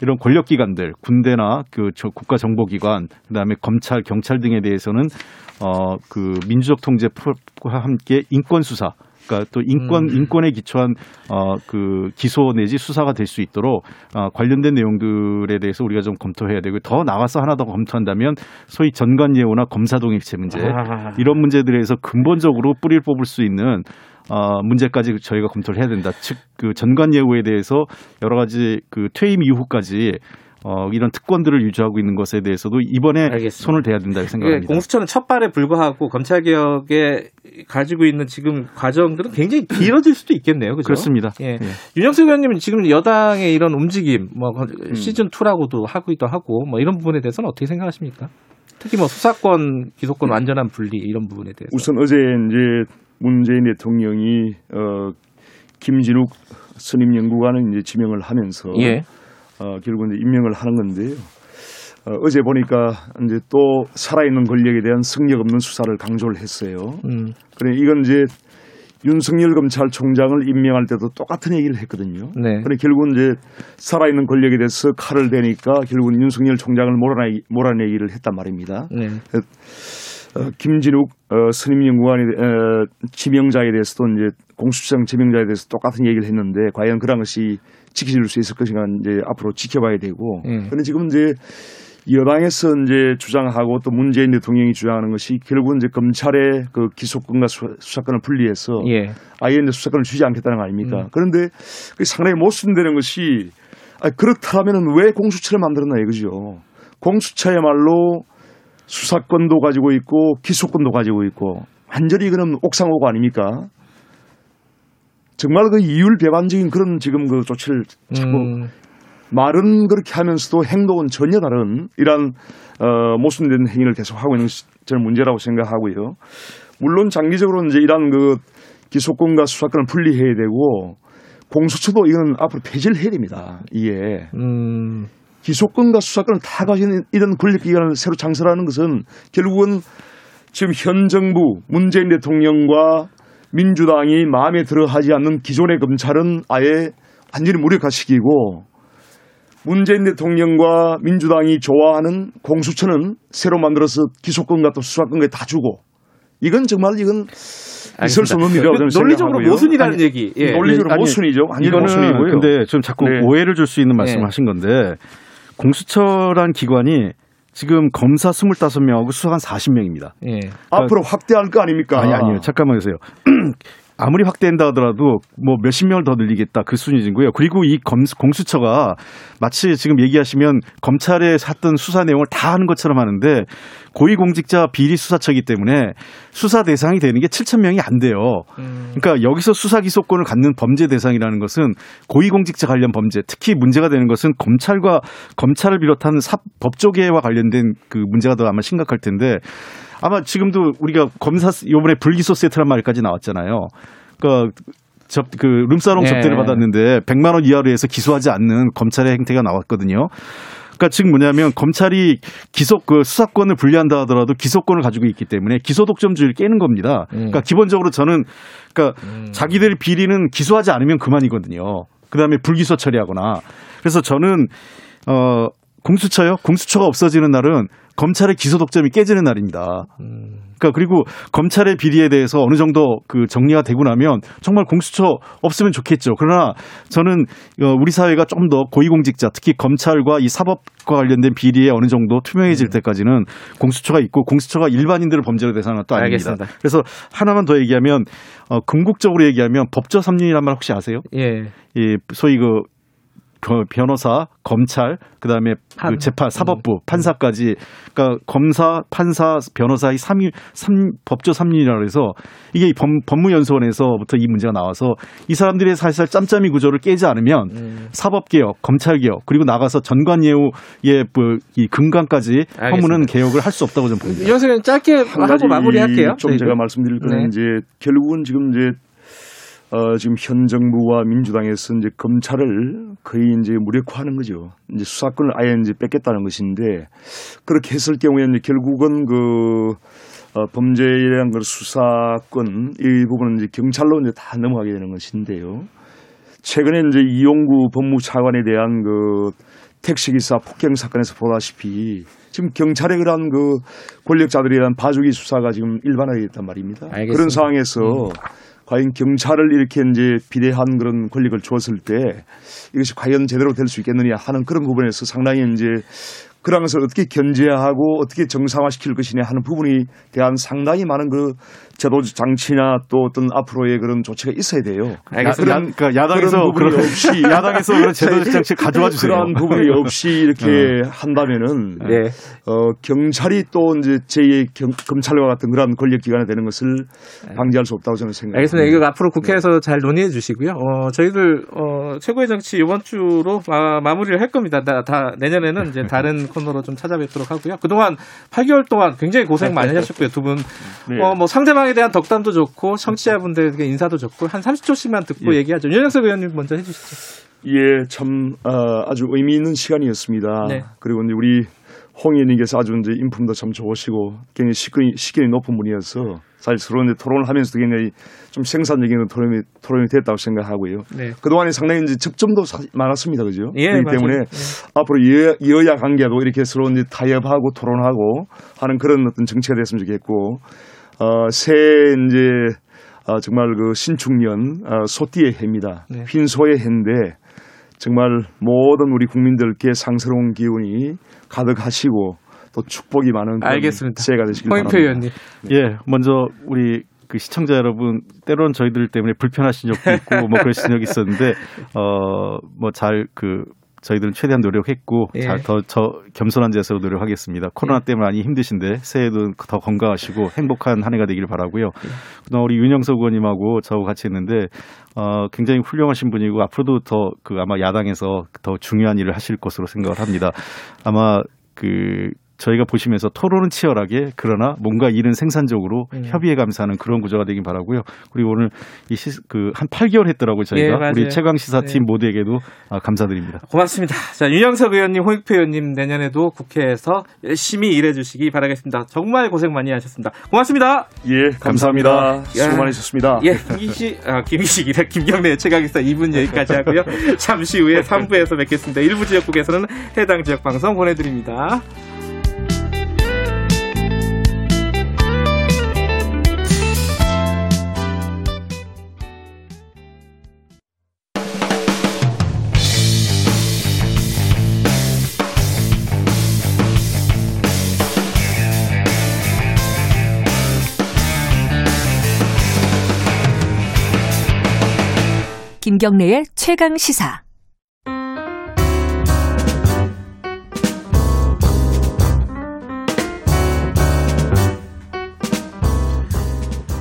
이런 권력 기관들, 군대나 그 국가 정보기관, 그다음에 검찰, 경찰 등에 대해서는 어그 민주적 통제와 함께 인권 수사, 그러니까 또 인권 음. 인권에 기초한 어 그 기소 내지 수사가 될 수 있도록 어 관련된 내용들에 대해서 우리가 좀 검토해야 되고 더 나가서 하나 더 검토한다면 소위 전관 예우나 검사 동입체 문제 아. 이런 문제들에서 근본적으로 뿌리를 뽑을 수 있는 어, 문제까지 저희가 검토를 해야 된다. 즉, 그 전관 예우에 대해서 여러 가지 그 퇴임 이후까지 어, 이런 특권들을 유지하고 있는 것에 대해서도 이번에 알겠습니다. 손을 대야 된다고 생각합니다. 공수처는 첫 발에 불과하고 검찰 개혁에 가지고 있는 지금 과정들은 굉장히 길어질 수도 있겠네요. 그죠? 그렇습니다. 예. 예. 윤영석 의원님은 지금 여당의 이런 움직임, 뭐 음. 시즌 2라고도 하기도 하고 뭐 이런 부분에 대해서는 어떻게 생각하십니까? 특히 뭐 수사권, 기소권 음. 완전한 분리 이런 부분에 대해서. 우선 어제 이제 문재인 대통령이 어 김진욱 선임연구관을 이제 지명을 하면서 예. 어, 결국 이제 임명을 하는 건데요. 어, 어제 보니까 이제 또 살아있는 권력에 대한 승력 없는 수사를 강조를 했어요. 음. 그래 이건 이제 윤석열 검찰총장을 임명할 때도 똑같은 얘기를 했거든요. 네. 그래 결국은 이제 살아있는 권력에 대해서 칼을 대니까 결국은 윤석열 총장을 몰아내, 몰아내기를 했단 말입니다. 네. 어, 김진욱 어, 선임연구관이 어, 지명자에 대해서도 이제 공수처장 지명자에 대해서 똑같은 얘기를 했는데 과연 그런 것이 지켜질 수 있을 것인가 이제 앞으로 지켜봐야 되고. 음. 그런데 지금 이제 여당에서 이제 주장하고 또 문재인 대통령이 주장하는 것이 결국은 이제 검찰의 그 기소권과 수사권을 분리해서 예. 아예 이제 수사권을 주지 않겠다는 거 아닙니까? 음. 그런데 그 상당히 모순되는 것이 아, 그렇다면은 왜 공수처를 만들었나 이거죠. 공수처야말로 수사권도 가지고 있고 기소권도 가지고 있고 완전히 그는 옥상호가 아닙니까? 정말 그 이율 배반적인 그런 지금 그 조치를 자꾸 음. 말은 그렇게 하면서도 행동은 전혀 다른 이러한 어, 모순된 행위를 계속하고 있는 저는 문제라고 생각하고요. 물론 장기적으로 이제 이러한 그 기소권과 수사권을 분리해야 되고 공수처도 이건 앞으로 폐지를 해야 됩니다. 이게. 음. 기소권과 수사권을 다 가진 이런 권력기관을 새로 창설하는 것은 결국은 지금 현 정부 문재인 대통령과 민주당이 마음에 들어 하지 않는 기존의 검찰은 아예 완전히 무력화시키고 문재인 대통령과 민주당이 좋아하는 공수처는 새로 만들어서 기소권과 또 수사권까지 다 주고 이건 정말 이건 있을 수 없는 일이라고 저는 논리적으로 모순이라는 아니, 얘기. 예. 논리적으로 아니, 모순이죠. 완전 모순이고요. 근데 좀 자꾸 네. 오해를 줄 수 있는 말씀을 네. 하신 건데 공수처란 기관이 지금 검사 25명하고 수사관 40명입니다. 예. 앞으로 확대할 거 아닙니까? 아니, 아니요. 잠깐만 계세요. 아무리 확대한다 하더라도 뭐 몇십 명을 더 늘리겠다 그 수준이고요. 그리고 이 검, 공수처가 마치 지금 얘기하시면 검찰에 샀던 수사 내용을 다 하는 것처럼 하는데 고위공직자 비리 수사처이기 때문에 수사 대상이 되는 게 7천 명이 안 돼요. 음. 그러니까 여기서 수사 기소권을 갖는 범죄 대상이라는 것은 고위공직자 관련 범죄, 특히 문제가 되는 것은 검찰과 검찰을 비롯한 사, 법조계와 관련된 그 문제가 더 아마 심각할 텐데 아마 지금도 우리가 검사 요번에 불기소 세트란 말까지 나왔잖아요. 그러니까 접, 그 룸사롱 네. 접대를 받았는데 100만 원 이하로 해서 기소하지 않는 검찰의 행태가 나왔거든요. 그러니까 즉 뭐냐면 검찰이 기소 그 수사권을 분리한다 하더라도 기소권을 가지고 있기 때문에 기소 독점주의를 깨는 겁니다. 음. 그러니까 기본적으로 저는 그러니까 음. 자기들 비리는 기소하지 않으면 그만이거든요. 그다음에 불기소 처리하거나. 그래서 저는 어 공수처요? 공수처가 없어지는 날은 검찰의 기소 독점이 깨지는 날입니다. 음. 그러니까 그리고 검찰의 비리에 대해서 어느 정도 그 정리가 되고 나면 정말 공수처 없으면 좋겠죠. 그러나 저는 어, 우리 사회가 좀 더 고위공직자, 특히 검찰과 이 사법과 관련된 비리에 어느 정도 투명해질 음. 때까지는 공수처가 있고 공수처가 일반인들을 범죄로 대상은 또 아닙니다. 알겠습니다. 그래서 하나만 더 얘기하면 어, 궁극적으로 얘기하면 법조 삼륜이란 말 혹시 아세요? 예. 이 소위 그 변호사, 검찰, 그다음에 판. 그 재판, 사법부, 음. 판사까지 그러니까 검사, 판사, 변호사의 삼위 삼 법조 삼륜이라 해서 이게 법, 법무연수원에서부터 이 문제가 나와서 이 사람들의 사실 짬짬이 구조를 깨지 않으면 음. 사법 개혁, 검찰 개혁, 그리고 나가서 전관 예우의 뭐이 금강까지 허무는 개혁을 할 수 없다고 저는 봅니다. 이현석은 짧게 하고 마무리할게요. 좀 제가 말씀드릴 거는 네. 이제 결국은 지금 이제 어, 지금 현 정부와 민주당에서 이제 검찰을 거의 이제 무력화하는 거죠. 이제 수사권을 아예 이제 뺏겠다는 것인데 그렇게 했을 경우에 이제 결국은 그 어, 범죄에 대한 그 수사권 이 부분은 이제 경찰로 이제 다 넘어가게 되는 것인데요. 최근에 이제 이용구 법무차관에 대한 그 택시기사 폭행 사건에서 보다시피 지금 경찰의 그러한 그 권력자들에 대한 봐주기 수사가 지금 일반화되어 있단 말입니다. 알겠습니다. 그런 상황에서 음. 과연 경찰을 이렇게 이제 비대한 그런 권력을 줬을 때 이것이 과연 제대로 될 수 있겠느냐 하는 그런 부분에서 상당히 이제 그런 것을 어떻게 견제하고 어떻게 정상화시킬 것이냐 하는 부분에 대한 상당히 많은 그 제도적 장치나 또 어떤 앞으로의 그런 조치가 있어야 돼요. 알겠습니다. 그런, 그러니까 야당에서 그런 없이 야당에서 그런 제도적 장치 가져와 주세요. 그런 부분이 없이 이렇게 어. 한다면은 네. 어, 경찰이 또 이제 제2의 경, 검찰과 같은 그런 권력기관이 되는 것을 방지할 수 없다고 저는 생각합니다. 알겠습니다. 이거 앞으로 국회에서 네. 잘 논의해 주시고요. 어, 저희들 어, 최고의 정치 이번 주로 마, 마무리를 할 겁니다. 다, 다 내년에는 이제 다른 코너로 좀 찾아뵙도록 하고요. 그동안 8개월 동안 굉장히 고생 많이 하셨고요. 두 분. 네. 어, 뭐 상대방에 대한 덕담도 좋고 청취자분들에게 인사도 좋고 한 30초씩만 듣고 예. 얘기하죠. 윤영석 의원님 먼저 해주시죠. 예, 참 어, 아주 의미 있는 시간이었습니다. 네. 그리고 우리 홍 의원님께서 아주 이제 인품도 참 좋으시고 굉장히 식견이, 식견이 높은 분이어서 사실 서로 이제 토론을 하면서도 굉장히 좀 생산적인 토론이, 토론이 됐다고 생각하고요. 네. 그동안에 상당히 이제 접점도 많았습니다. 그죠? 예, 그렇기 맞아요. 때문에 네. 앞으로 여, 여야 관계도 이렇게 서로 이제 타협하고 토론하고 하는 그런 어떤 정치가 됐으면 좋겠고, 어, 새 이제 어, 정말 그 신축년 어, 소띠의 해입니다. 네. 흰소의 해인데 정말 모든 우리 국민들께 상스러운 기운이 가득하시고 또 축복이 많은 알겠습니다. 새해가 되시길 바랍니다. 의원님. 네. 예, 먼저 우리 그 시청자 여러분 때로는 저희들 때문에 불편하신 적도 있고 뭐 그러신 적이 있었는데 어 뭐 잘 그 저희들은 최대한 노력했고 예. 잘더 저 겸손한 자세로 노력하겠습니다. 코로나 예. 때문에 많이 힘드신데 새해도 더 건강하시고 행복한 한 해가 되기를 바라고요. 예. 그다음 우리 윤영석 의원님하고 저하고 같이 했는데 어 굉장히 훌륭하신 분이고 앞으로도 더 그 아마 야당에서 더 중요한 일을 하실 것으로 생각을 합니다. 아마 그 저희가 보시면서 토론은 치열하게 그러나 뭔가 일은 생산적으로 음. 협의해 감사하는 그런 구조가 되긴 바라고요. 그리고 오늘 이그한 8개월 했더라고요 저희가 예, 우리 최강 시사팀 네. 모두에게도 아, 감사드립니다. 고맙습니다. 자 윤영석 의원님, 홍익표 의원님 내년에도 국회에서 열심히 일해주시기 바라겠습니다. 정말 고생 많이 하셨습니다. 고맙습니다. 예, 감사합니다. 감사합니다. 수고 많으셨습니다. 예, 김기식, 아, 김기식이래 김경래 최강기사 2분 여기까지 하고요. 잠시 후에 3부에서 뵙겠습니다. 일부 지역국에서는 해당 지역 방송 보내드립니다. 김경래의 최강 시사.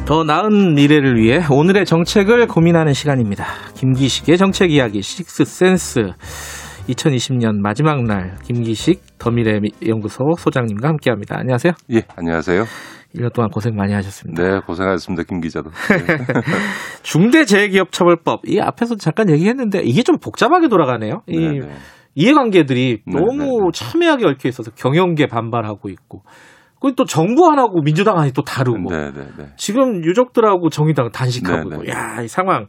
더 나은 미래를 위해 오늘의 정책을 고민하는 시간입니다. 김기식의 정책 이야기 식스센스 2020년 마지막 날 김기식 더미래 연구소 소장님과 함께합니다. 안녕하세요. 예, 안녕하세요. 1년 동안 고생 많이 하셨습니다. 네, 고생하셨습니다. 김 기자도. 중대재해기업처벌법 이 앞에서 잠깐 얘기했는데 이게 좀 복잡하게 돌아가네요. 이 네네. 네. 이해관계들이 네네. 너무 네, 네. 첨예하게 얽혀 있어서 경영계 반발하고 있고 그리고 또 정부 하나고 민주당 하나 또 다르고 네네네. 지금 유족들하고 정의당 단식하고 있고 야 이 상황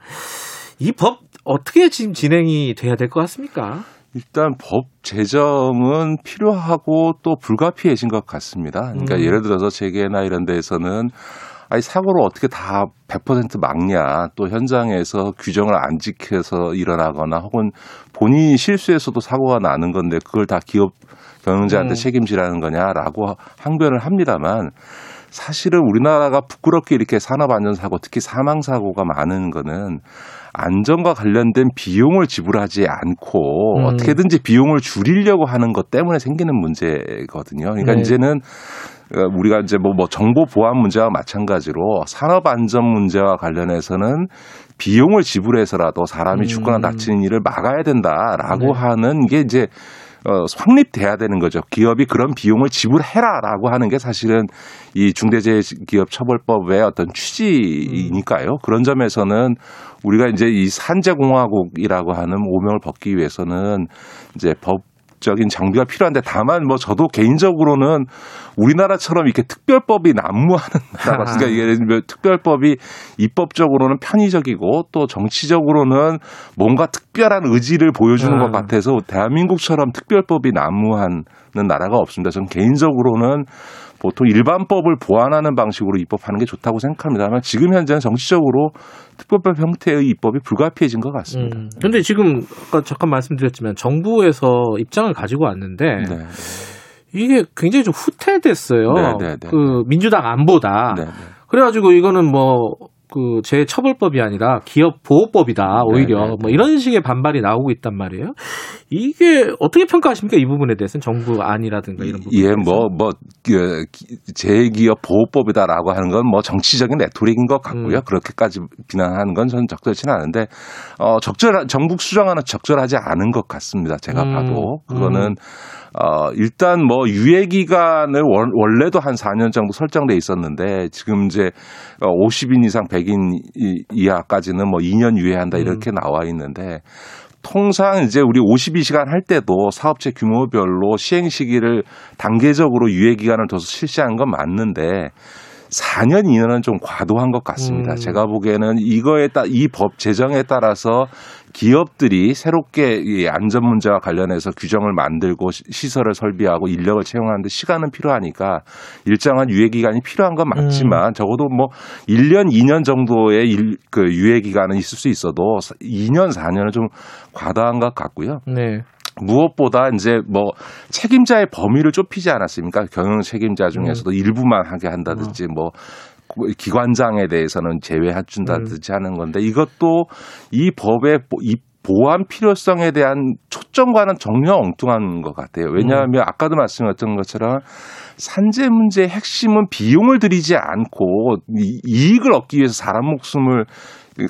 이 법 어떻게 지금 진행이 돼야 될 것 같습니까? 일단 법 제정은 필요하고 또 불가피해진 것 같습니다. 그러니까 음. 예를 들어서 재계나 이런 데에서는 아니 사고를 어떻게 다 100% 막냐 또 현장에서 규정을 안 지켜서 일어나거나 혹은 본인이 실수해서도 사고가 나는 건데 그걸 다 기업 경영자한테 음. 책임지라는 거냐라고 항변을 합니다만 사실은 우리나라가 부끄럽게 이렇게 산업안전사고 특히 사망사고가 많은 거는 안전과 관련된 비용을 지불하지 않고 음. 어떻게든지 비용을 줄이려고 하는 것 때문에 생기는 문제거든요. 그러니까 네. 이제는 어, 우리가 이제 뭐, 뭐 정보 보안 문제와 마찬가지로 산업 안전 문제와 관련해서는 비용을 지불해서라도 사람이 죽거나 음. 다치는 일을 막아야 된다라고 네. 하는 게 이제 어, 확립돼야 되는 거죠. 기업이 그런 비용을 지불해라라고 하는 게 사실은 이 중대재해기업처벌법의 어떤 취지이니까요. 그런 점에서는 우리가 이제 이 산재공화국이라고 하는 오명을 벗기 위해서는 이제 법 적인 장비가 필요한데 다만 뭐 저도 개인적으로는 우리나라처럼 이렇게 특별법이 난무하는 나라 그러니까 이게 특별법이 입법적으로는 편의적이고 또 정치적으로는 뭔가 특별한 의지를 보여주는 것 아. 같아서 대한민국처럼 특별법이 난무하는 나라가 없습니다. 저는 개인적으로는 보통 일반법을 보완하는 방식으로 입법하는 게 좋다고 생각합니다만 지금 현재는 정치적으로 특별법 형태의 입법이 불가피해진 것 같습니다. 음. 근데 지금 아까 잠깐 말씀드렸지만 정부에서 입장을 가지고 왔는데 네. 이게 굉장히 좀 후퇴됐어요. 네, 네, 네. 그 민주당 안보다. 네, 네. 그래가지고 이거는 뭐 그 재처벌법이 아니라 기업 보호법이다 오히려 네네. 뭐 이런 식의 반발이 나오고 있단 말이에요. 이게 어떻게 평가하십니까 이 부분에 대해서는 정부 안이라든가 이런 부분. 예, 뭐뭐 그, 재기업 보호법이다라고 하는 건 뭐 정치적인 레토릭인 것 같고요. 음. 그렇게까지 비난하는 건 저는 적절치는 않은데 어 적절 정부 수정안은 적절하지 않은 것 같습니다. 제가 음. 봐도 그거는. 음. 어, 일단 뭐 유예 기간을 원래도 한 4년 정도 설정돼 있었는데 지금 이제 50인 어, 이상 100인 이하까지는 뭐 2년 유예한다 이렇게 음. 나와 있는데 통상 이제 우리 52시간 할 때도 사업체 규모별로 시행 시기를 단계적으로 유예 기간을 둬서 실시하는 건 맞는데 4년 이내는 좀 과도한 것 같습니다. 음. 제가 보기에는 이거에 따 이 법 제정에 따라서 기업들이 새롭게 이 안전 문제와 관련해서 규정을 만들고 시설을 설비하고 인력을 채용하는데 시간은 필요하니까 일정한 유예 기간이 필요한 건 맞지만 음. 적어도 뭐 1년, 2년 정도의 일, 그 유예 기간은 있을 수 있어도 2년, 4년은 좀 과다한 것 같고요. 네. 무엇보다 이제 뭐 책임자의 범위를 좁히지 않았습니까? 경영 책임자 중에서도 음. 일부만 하게 한다든지 뭐 기관장에 대해서는 제외해 준다든지 음. 하는 건데 이것도 이 법의 이 보안 필요성에 대한 초점과는 전혀 엉뚱한 것 같아요. 왜냐하면 음. 아까도 말씀드렸던 것처럼 산재 문제의 핵심은 비용을 들이지 않고 이익을 얻기 위해서 사람 목숨을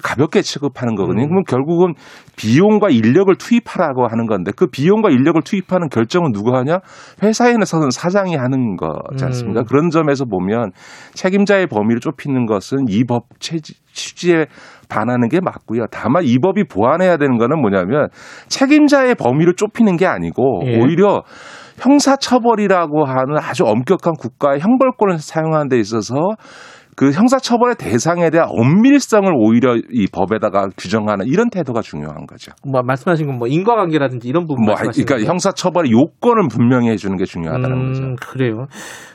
가볍게 취급하는 거거든요. 음. 그러면 결국은 비용과 인력을 투입하라고 하는 건데 그 비용과 인력을 투입하는 결정은 누가 하냐? 회사에서는 사장이 하는 거지 않습니까? 음. 그런 점에서 보면 책임자의 범위를 좁히는 것은 이 법 취지에 반하는 게 맞고요. 다만 이 법이 보완해야 되는 거는 뭐냐면 책임자의 범위를 좁히는 게 아니고 예. 오히려 형사처벌이라고 하는 아주 엄격한 국가의 형벌권을 사용하는 데 있어서 그 형사처벌의 대상에 대한 엄밀성을 오히려 이 법에다가 규정하는 이런 태도가 중요한 거죠. 뭐 말씀하신 건 뭐 인과관계라든지 이런 부분 뭐 그러니까 거예요? 형사처벌의 요건을 분명히 해주는 게 중요하다는 음, 거죠. 그래요.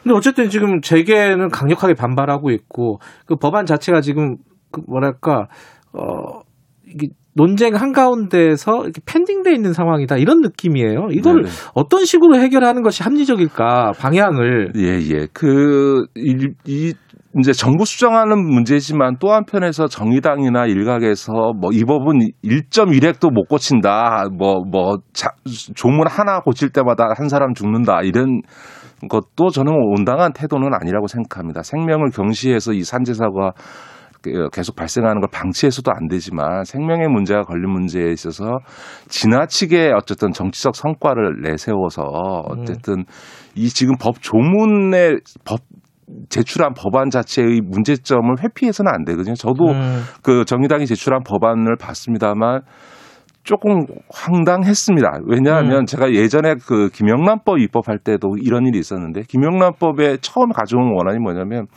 근데 어쨌든 지금 재계는 강력하게 반발하고 있고 그 법안 자체가 지금 그 뭐랄까 어 이게 논쟁 한가운데서 이렇게 펜딩돼 있는 상황이다 이런 느낌이에요. 이걸 네네. 어떤 식으로 해결하는 것이 합리적일까 방향을 예예 예. 그이 이 이제 정부 수정하는 문제지만 또 한편에서 정의당이나 일각에서 뭐 이 법은 1.1핵도 못 고친다. 뭐뭐 뭐 조문 하나 고칠 때마다 한 사람 죽는다. 이런 것도 저는 온당한 태도는 아니라고 생각합니다. 생명을 경시해서 이 산재 사고가 계속 발생하는 걸 방치해서도 안 되지만 생명의 문제가 걸린 문제에 있어서 지나치게 어쨌든 정치적 성과를 내세워서 어쨌든 이 지금 법 조문의 법 제출한 법안 자체의 문제점을 회피해서는 안 되거든요. 저도 음. 그 정의당이 제출한 법안을 봤습니다만 조금 황당했습니다. 왜냐하면 음. 제가 예전에 그 김영란법 입법할 때도 이런 일이 있었는데 김영란법에 처음 가져온 원안이 뭐냐면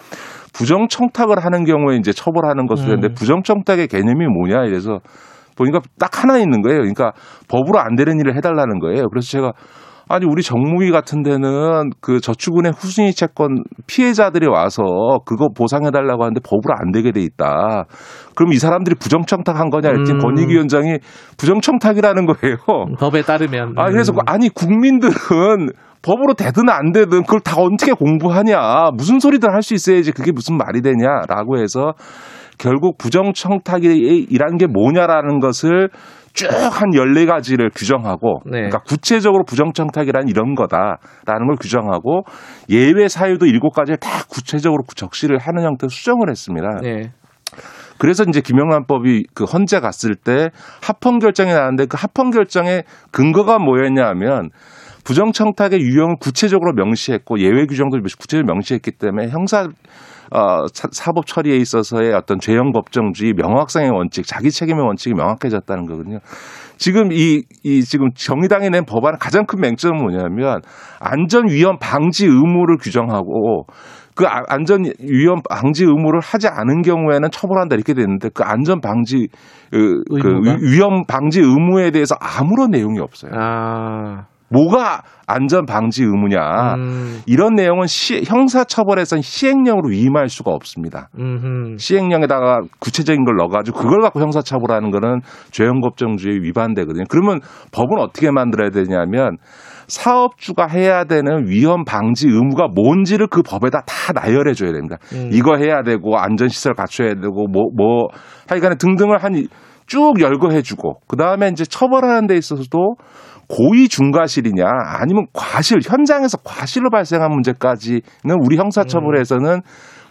부정청탁을 하는 경우에 이제 처벌하는 것을 했는데 음. 부정청탁의 개념이 뭐냐 이래서 보니까 딱 하나 있는 거예요. 그러니까 법으로 안 되는 일을 해달라는 거예요. 그래서 제가 아니 우리 정무위 같은 데는 그 저축은행 후순위 채권 피해자들이 와서 그거 보상해 달라고 하는데 법으로 안 되게 돼 있다. 그럼 이 사람들이 부정청탁한 거냐 했더니 음. 권익위원장이 부정청탁이라는 거예요. 법에 따르면. 아 그래서 음. 아니 국민들은 법으로 되든 안 되든 그걸 다 어떻게 공부하냐 무슨 소리들 할 수 있어야지 그게 무슨 말이 되냐라고 해서 결국 부정청탁이란 게 뭐냐라는 것을 쭉 한 14가지를 규정하고 네. 그러니까 구체적으로 부정청탁이란 이런 거다라는 걸 규정하고 예외 사유도 7가지를 다 구체적으로 적시를 하는 형태로 수정을 했습니다. 네. 그래서 이제 김영란법이 그 헌재 갔을 때 합헌 결정이 나왔는데 그 합헌 결정의 근거가 뭐였냐 하면 부정청탁의 유형을 구체적으로 명시했고 예외 규정도 구체적으로 명시했기 때문에 형사 어, 사법 처리에 있어서의 어떤 죄형 법정주의, 명확성의 원칙, 자기 책임의 원칙이 명확해졌다는 거거든요. 지금 이, 이 지금 정의당이 낸 법안의 가장 큰 맹점은 뭐냐면 안전 위험 방지 의무를 규정하고 그 아, 안전 위험 방지 의무를 하지 않은 경우에는 처벌한다 이렇게 됐는데 그 안전 방지 그, 그 위험 방지 의무에 대해서 아무런 내용이 없어요. 아. 뭐가 안전 방지 의무냐 음. 이런 내용은 시, 형사처벌에선 시행령으로 위임할 수가 없습니다. 음흠. 시행령에다가 구체적인 걸 넣어가지고 그걸 갖고 형사처벌하는 거는 죄형법정주의 위반되거든요. 그러면 법은 어떻게 만들어야 되냐면 사업주가 해야 되는 위험 방지 의무가 뭔지를 그 법에다 다 나열해 줘야 됩니다. 음. 이거 해야 되고 안전시설 갖춰야 되고 뭐, 뭐 하여간에 등등을 한 쭉 열거해 주고 그 다음에 이제 처벌하는 데 있어서도 고의 중과실이냐 아니면 과실 현장에서 과실로 발생한 문제까지는 우리 형사처벌에서는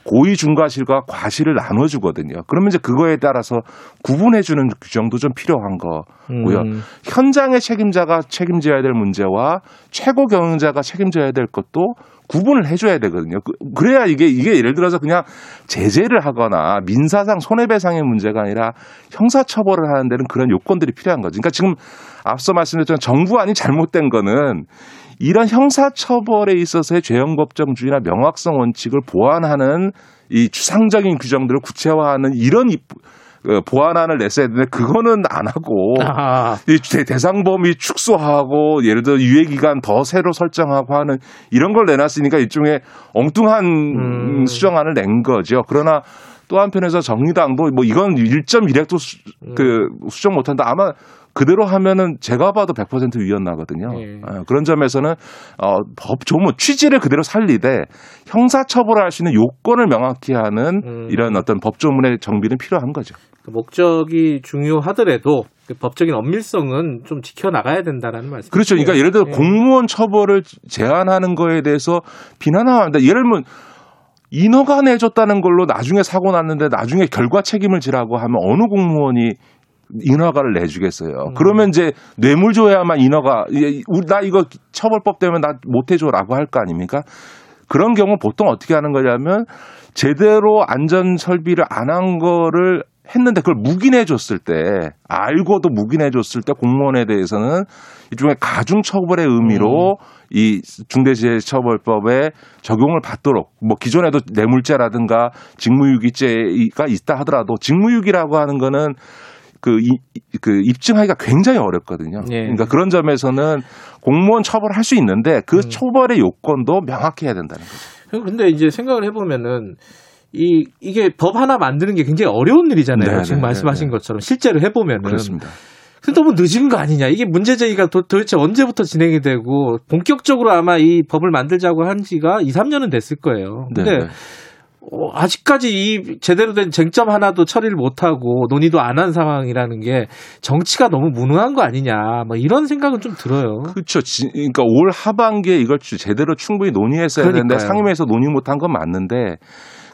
고의 중과실과 과실을 나눠주거든요. 그러면 이제 그거에 따라서 구분해주는 규정도 좀 필요한 거고요. 음. 현장의 책임자가 책임져야 될 문제와 최고 경영자가 책임져야 될 것도 구분을 해줘야 되거든요. 그, 그래야 이게 이게 예를 들어서 그냥 제재를 하거나 민사상 손해배상의 문제가 아니라 형사처벌을 하는 데는 그런 요건들이 필요한 거죠. 그러니까 지금 앞서 말씀드렸던 정부안이 잘못된 거는 이런 형사처벌에 있어서의 죄형 법정 주의나 명확성 원칙을 보완하는 이 추상적인 규정들을 구체화하는 이런 그 보완안을 냈어야 되는데 그거는 안 하고 아. 이 대상 범위 축소하고 예를 들어 유예 기간 더 새로 설정하고 하는 이런 걸 내놨으니까 일종의 엉뚱한 음. 수정안을 낸 거죠. 그러나 또 한편에서 정의당도 뭐 이건 1.1핵도 수, 그 수정 못한다. 아마 그대로 하면은 제가 봐도 100% 위헌 나거든요. 예. 어, 그런 점에서는 어, 법 조문 취지를 그대로 살리되 형사 처벌할 수 있는 요건을 명확히 하는 음. 이런 어떤 법 조문의 정비는 필요한 거죠. 그 목적이 중요하더라도 그 법적인 엄밀성은 좀 지켜나가야 된다는 말씀. 그렇죠. 그러니까 예를 들어 예. 공무원 처벌을 제한하는 거에 대해서 비난합니다. 예를 들면 인허가 내줬다는 걸로 나중에 사고 났는데 나중에 결과 책임을 지라고 하면 어느 공무원이 인허가를 내주겠어요. 음. 그러면 이제 뇌물 줘야만 인허가 나 이거 처벌법 때문에 나 못해줘라고 할 거 아닙니까? 그런 경우 보통 어떻게 하는 거냐면 제대로 안전 설비를 안 한 거를 했는데 그걸 묵인해 줬을 때 알고도 묵인해 줬을 때 공무원에 대해서는 일종의 가중 처벌의 의미로 음. 이 중대재해처벌법에 적용을 받도록 뭐 기존에도 뇌물죄라든가 직무유기죄가 있다 하더라도 직무유기라고 하는 거는 그, 이, 그 입증하기가 굉장히 어렵거든요. 예. 그러니까 그런 점에서는 공무원 처벌할 수 있는데 그 음. 처벌의 요건도 명확히 해야 된다는 거죠. 근데 이제 생각을 해보면은 이 이게 법 하나 만드는 게 굉장히 어려운 일이잖아요. 네네, 지금 네, 말씀하신 네네. 것처럼 실제로 해보면은 그렇습니다. 근데 너무 늦은 거 아니냐? 이게 문제 제기가 도, 대체 언제부터 진행이 되고 본격적으로 아마 이 법을 만들자고 한 지가 2, 3년은 됐을 거예요. 근데 네네. 어, 아직까지 이 제대로 된 쟁점 하나도 처리를 못하고 논의도 안 한 상황이라는 게 정치가 너무 무능한 거 아니냐, 뭐 이런 생각은 좀 들어요. 그렇죠. 그러니까 올 하반기에 이걸 제대로 충분히 논의했어야 그러니까요. 되는데 상임위에서 논의 못한 건 맞는데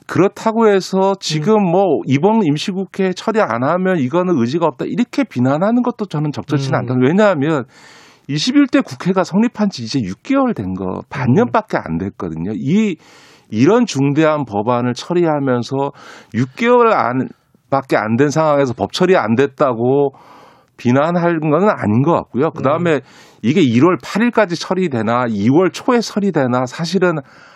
그렇다고 해서 지금 음. 뭐 이번 임시국회 처리 안 하면 이거는 의지가 없다 이렇게 비난하는 것도 저는 적절치는 음. 않다. 왜냐하면 21대 국회가 성립한 지 이제 6개월 된 거 반년밖에 안 됐거든요. 이 이런 중대한 법안을 처리하면서 6개월 안 밖에 안 된 상황에서 법 처리 안 됐다고 비난할 건 아닌 것 같고요. 그 다음에 음. 이게 1월 8일까지 처리되나 2월 초에 처리되나 사실은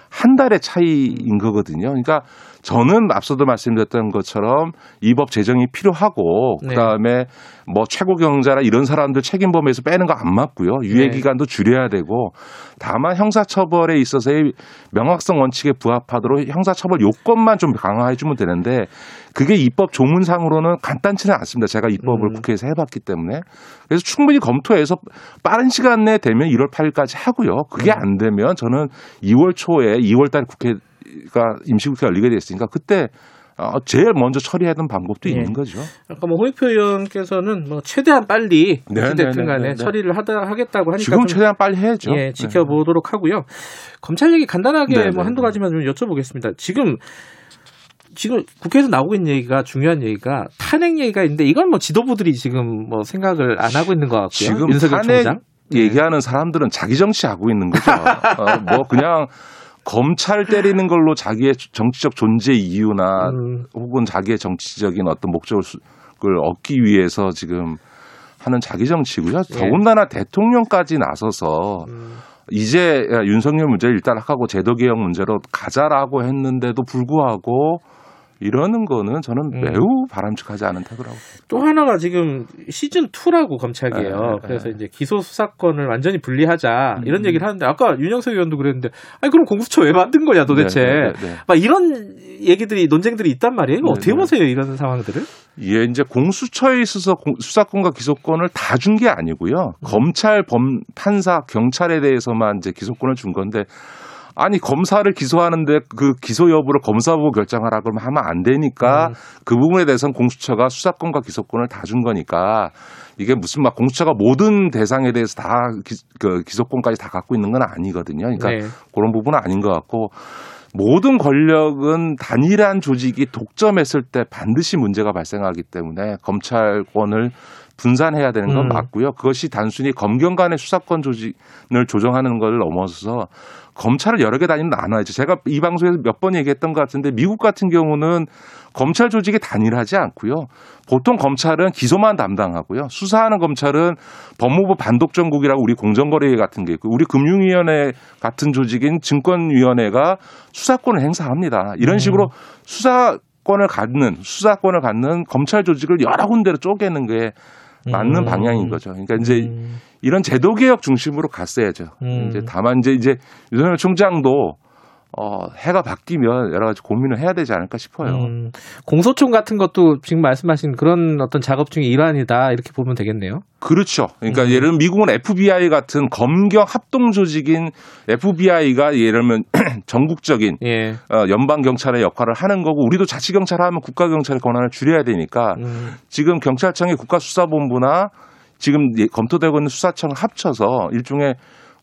한 달의 차이인 거거든요. 그러니까 저는 앞서도 말씀드렸던 것처럼 이 법 제정이 필요하고 네. 그다음에 뭐 최고 경자라 이런 사람들 책임 범위에서 빼는 거 안 맞고요. 유예 네. 기간도 줄여야 되고 다만 형사 처벌에 있어서의 명확성 원칙에 부합하도록 형사 처벌 요건만 좀 강화해 주면 되는데 그게 입법 조문상으로는 간단치는 않습니다. 제가 입법을 음. 국회에서 해봤기 때문에 그래서 충분히 검토해서 빠른 시간 내에 되면 1월 8일까지 하고요. 그게 음. 안 되면 저는 2월 초에 2월 달 국회 가 임시국회가 열리게 됐으니까 그때 어, 제일 먼저 처리하던 방법도 네. 있는 거죠. 아까 뭐 홍익표 의원께서는 뭐 최대한 빨리 어찌됐든 간에 처리를 하다 하겠다고 하니까 지금 최대한 빨리 해야죠. 예, 지켜보도록 네. 하고요. 검찰 얘기 간단하게 네네. 뭐 한두 가지만 좀 여쭤보겠습니다. 지금 지금 국회에서 나오고 있는 얘기가 중요한 얘기가 탄핵 얘기가 있는데 이건 뭐 지도부들이 지금 뭐 생각을 안 하고 있는 것 같고요. 지금 윤석열 탄핵 총장? 얘기하는 사람들은 자기 정치 하고 있는 거죠. 어, 뭐 그냥 검찰 때리는 걸로 자기의 정치적 존재 이유나 음. 혹은 자기의 정치적인 어떤 목적을 얻기 위해서 지금 하는 자기 정치고요. 예. 더군다나 대통령까지 나서서 음. 이제 윤석열 문제를 일단 하고 제도 개혁 문제로 가자라고 했는데도 불구하고 이러는 거는 저는 음. 매우 바람직하지 않은 태도라고. 또 하나가 지금 시즌 2라고 검찰이에요. 네, 네, 그래서 이제 기소 수사권을 완전히 분리하자 이런 음. 얘기를 하는데 아까 윤영석 의원도 그랬는데 아니 그럼 공수처 왜 만든 거냐 도대체. 네, 네, 네. 막 이런 얘기들이 논쟁들이 있단 말이에요. 어떻게 보세요 이런 상황들을? 예, 이제 공수처에 있어서 수사권과 기소권을 다 준 게 아니고요. 음. 검찰, 범, 판사, 경찰에 대해서만 이제 기소권을 준 건데 아니 검사를 기소하는데 그 기소 여부를 검사 보고 결정하라 그러면 하면 안 되니까 음. 그 부분에 대해서는 공수처가 수사권과 기소권을 다 준 거니까 이게 무슨 막 공수처가 모든 대상에 대해서 다 기, 그 기소권까지 다 갖고 있는 건 아니거든요. 그러니까 네. 그런 부분은 아닌 것 같고 모든 권력은 단일한 조직이 독점했을 때 반드시 문제가 발생하기 때문에 검찰권을 분산해야 되는 건 음. 맞고요. 그것이 단순히 검경 간의 수사권 조직을 조정하는 걸 넘어서서 검찰을 여러 개 다니는 나눠야죠. 제가 이 방송에서 몇 번 얘기했던 것 같은데 미국 같은 경우는 검찰 조직이 단일하지 않고요. 보통 검찰은 기소만 담당하고요. 수사하는 검찰은 법무부 반독정국이라고 우리 공정거래 같은 게 있고 우리 금융위원회 같은 조직인 증권위원회가 수사권을 행사합니다. 이런 음. 식으로 수사 권을 갖는 수사권을 갖는 검찰 조직을 여러 군데로 쪼개는 게 맞는 음. 방향인 거죠. 그러니까 이제 음. 이런 제도 개혁 중심으로 갔어야죠. 음. 이제 다만 이제 이제 윤석열 총장도 어, 해가 바뀌면 여러 가지 고민을 해야 되지 않을까 싶어요. 음, 공소총 같은 것도 지금 말씀하신 그런 어떤 작업 중의 일환이다 이렇게 보면 되겠네요. 그렇죠. 그러니까 음. 예를 들면 미국은 FBI 같은 검경 합동 조직인 FBI가 예를 들면 전국적인 예. 어, 연방 경찰의 역할을 하는 거고 우리도 자치 경찰 하면 국가 경찰의 권한을 줄여야 되니까 음. 지금 경찰청의 국가수사본부나 지금 검토되고 있는 수사청을 합쳐서 일종의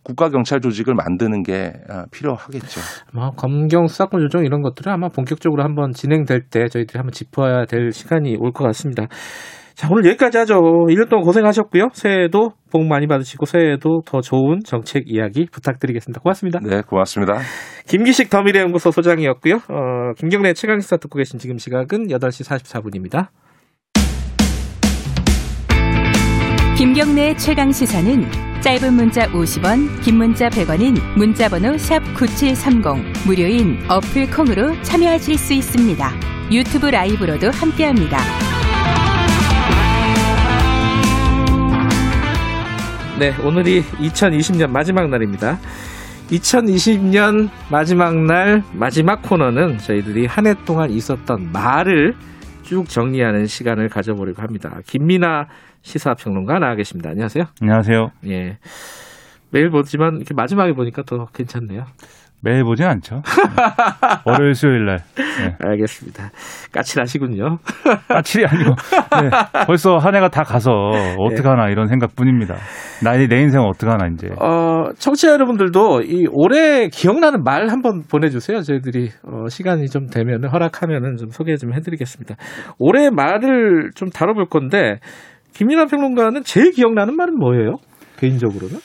국가 경찰 조직을 만드는 게 아, 필요하겠죠. 뭐 검경 수사권 조정 이런 것들은 아마 본격적으로 한번 진행될 때 저희들이 한번 짚어야 될 시간이 올 것 같습니다. 자, 오늘 여기까지 하죠. 1년 동안 고생하셨고요. 새해에도 복 많이 받으시고 새해에도 더 좋은 정책 이야기 부탁드리겠습니다. 고맙습니다. 네, 고맙습니다. 김기식 더미래연구소 소장이었고요. 어, 김경래 최강시사 듣고 계신 지금 시각은 8시 44분입니다. 김경래 최강시사는 짧은 문자 50원, 긴 문자 100원인 문자번호 샵9730 무료인 어플 콩으로 참여하실 수 있습니다. 유튜브 라이브로도 함께합니다. 네, 오늘이 2020년 마지막 날입니다. 2020년 마지막 날 마지막 코너는 저희들이 한 해 동안 있었던 말을 쭉 정리하는 시간을 가져보려고 합니다. 김민아 시사평론가 나와 계십니다. 안녕하세요. 안녕하세요. 예. 매일 보지만 이렇게 마지막에 보니까 더 괜찮네요. 매일 보진 않죠. 월요일 수요일 날. 네. 알겠습니다. 까칠하시군요. 까칠이 아니고 네. 벌써 한 해가 다 가서 어떡하나 네. 이런 생각뿐입니다. 나내 내 인생은 어떡하나 이제. 어, 청취자 여러분들도 이 올해 기억나는 말 한번 보내주세요. 저희들이 어, 시간이 좀 되면 허락하면은 좀 소개 좀 해드리겠습니다. 올해 말을 좀 다뤄볼 건데 김민환 평론가는 제일 기억나는 말은 뭐예요? 개인적으로는?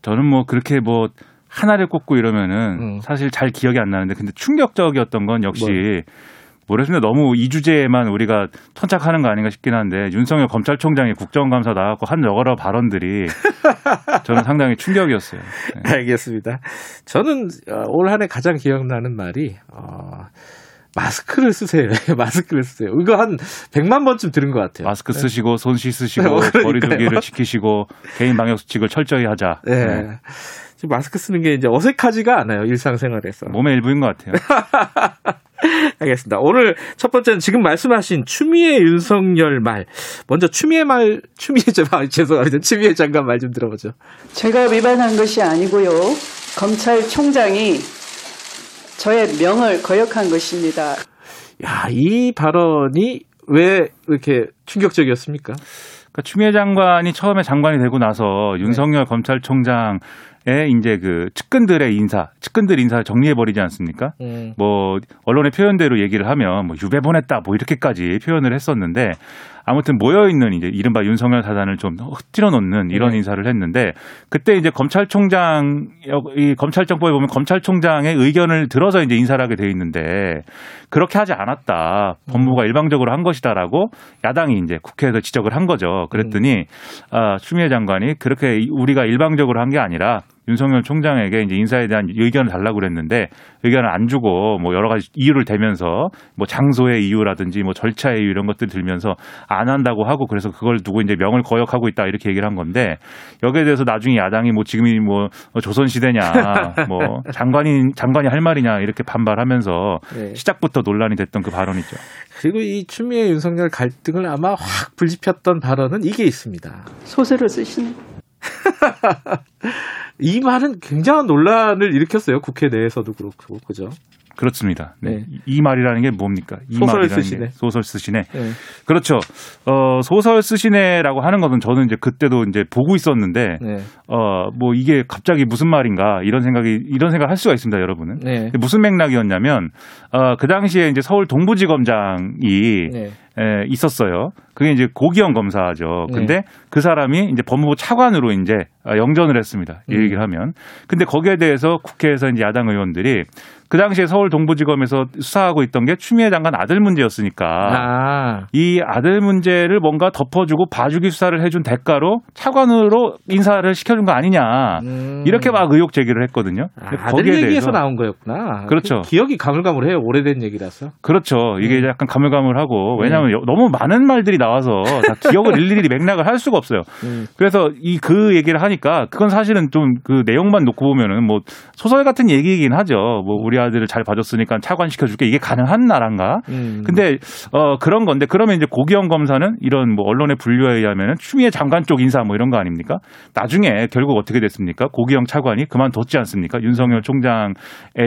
저는 뭐 그렇게 뭐 하나를 꼽고 이러면은 음. 사실 잘 기억이 안 나는데 근데 충격적이었던 건 역시 뭐. 모르겠습니다. 너무 이 주제에만 우리가 선착하는 거 아닌가 싶긴 한데 윤석열 검찰총장이 국정감사 나왔고 한 여러 발언들이 저는 상당히 충격이었어요. 네. 알겠습니다. 저는 어, 올한해 가장 기억나는 말이 어, 마스크를 쓰세요. 마스크를 쓰세요. 이거 한 100만 번쯤 들은 것 같아요. 마스크 네. 쓰시고 손 씻으시고 네, 거리두기를 지키시고 개인 방역 수칙을 철저히 하자. 네. 네. 마스크 쓰는 게 이제 어색하지가 않아요. 일상생활에서. 몸의 일부인 것 같아요. 알겠습니다. 오늘 첫 번째는 지금 말씀하신 추미애 윤석열 말. 먼저 추미애 말, 추미애 말, 죄송합니다. 추미애 장관 말 좀 들어보죠. 제가 위반한 것이 아니고요. 검찰총장이 저의 명을 거역한 것입니다. 야, 이 발언이 왜 이렇게 충격적이었습니까? 그러니까 추미애 장관이 처음에 장관이 되고 나서 윤석열 네. 검찰총장 에 이제 그 측근들의 인사, 측근들 인사를 정리해 버리지 않습니까? 음. 뭐 언론의 표현대로 얘기를 하면 뭐 유배 보냈다 뭐 이렇게까지 표현을 했었는데 아무튼 모여 있는 이제 이른바 윤석열 사단을 좀 흩뜨려 놓는 이런 네. 인사를 했는데 그때 이제 검찰총장 이 검찰정법에 보면 검찰총장의 의견을 들어서 이제 인사를 하게 돼 있는데 그렇게 하지 않았다. 법무부가 음. 일방적으로 한 것이다라고 야당이 이제 국회에서 지적을 한 거죠. 그랬더니 음. 아, 추미애 장관이 그렇게 우리가 일방적으로 한 게 아니라 윤석열 총장에게 이제 인사에 대한 의견을 달라고 그랬는데 의견을 안 주고 뭐 여러 가지 이유를 대면서 뭐 장소의 이유라든지 뭐 절차의 이유 이런 것들 들면서 안 한다고 하고 그래서 그걸 두고 이제 명을 거역하고 있다 이렇게 얘기를 한 건데 여기에 대해서 나중에 야당이 뭐 지금이 뭐 조선 시대냐 뭐 장관이 장관이 할 말이냐 이렇게 반발하면서 네. 시작부터 논란이 됐던 그 발언이죠. 그리고 이 추미애 윤석열 갈등을 아마 확 불지폈던 발언은 이게 있습니다. 소설을 쓰시는 이 말은 굉장한 논란을 일으켰어요. 국회 내에서도 그렇고, 그죠? 그렇습니다. 네. 네. 이 말이라는 게 뭡니까? 이 소설 쓰시네. 게 소설 쓰시네. 네. 그렇죠. 어, 소설 쓰시네라고 하는 것은 저는 이제 그때도 이제 보고 있었는데 네. 어, 뭐 이게 갑자기 무슨 말인가 이런 생각이 이런 생각을 할 수가 있습니다, 여러분은. 네. 무슨 맥락이었냐면 어, 그 당시에 이제 서울 동부지검장이 네. 에, 있었어요. 그게 이제 고기영 검사죠. 근데 네. 그 사람이 이제 법무부 차관으로 이제 영전을 했습니다. 이 음. 얘기를 하면. 근데 거기에 대해서 국회에서 이제 야당 의원들이 그 당시에 서울 동부지검에서 수사하고 있던 게 추미애 장관 아들 문제였으니까 아. 이 아들 문제를 뭔가 덮어주고 봐주기 수사를 해준 대가로 차관으로 인사를 시켜준 거 아니냐 음. 이렇게 막 의혹 제기를 했거든요. 아, 대해서 얘기에서 나온 거였구나. 그렇죠. 기억이 가물가물해요. 오래된 얘기라서. 그렇죠. 이게 음. 약간 가물가물하고 왜냐하면 음. 너무 많은 말들이 나와서 다 기억을 일일이 맥락을 할 수가 없어요. 음. 그래서 이 그 얘기를 하니까 그건 사실은 좀 그 내용만 놓고 보면은 뭐 소설 같은 얘기이긴 하죠. 뭐 우리 우리 아들을 잘 봐줬으니까 차관시켜 줄게 이게 가능한 나라인가? 음. 근데 어 그런 건데 그러면 이제 고기영 검사는 이런 뭐 언론의 분류에 의하면 추미애 장관 쪽 인사 뭐 이런 거 아닙니까? 나중에 결국 어떻게 됐습니까? 고기영 차관이 그만뒀지 않습니까? 윤석열 총장에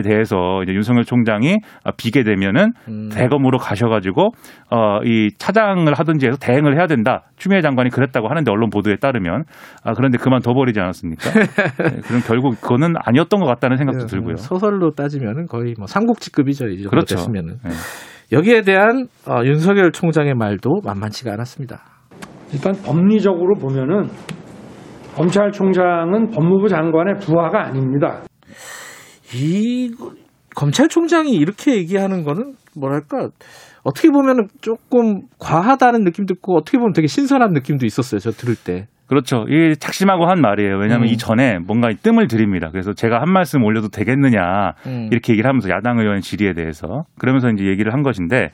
대해서 이제 윤석열 총장이 비게 되면은 음. 대검으로 가셔가지고 어이 차장을 하든지 해서 대행을 해야 된다. 추미애 장관이 그랬다고 하는데 언론 보도에 따르면 아 그런데 그만둬 버리지 않았습니까? 네, 그럼 결국 그거는 아니었던 것 같다는 생각도 네, 들고요. 소설로 따지면 되면은 거의 뭐 삼국지급이죠. 이 정도 그렇죠. 됐으면은. 네. 여기에 대한 어, 윤석열 총장의 말도 만만치가 않았습니다. 일단 법리적으로 보면은 검찰총장은 법무부 장관의 부하가 아닙니다. 이 검찰총장이 이렇게 얘기하는 거는 뭐랄까 어떻게 보면은 조금 과하다는 느낌도 있고 어떻게 보면 되게 신선한 느낌도 있었어요. 저 들을 때. 그렇죠. 이게 착심하고 한 말이에요. 왜냐하면 음. 이전에 뭔가 뜸을 들입니다. 그래서 제가 한 말씀 올려도 되겠느냐 음. 이렇게 얘기를 하면서 야당 의원 질의에 대해서 그러면서 이제 얘기를 한 것인데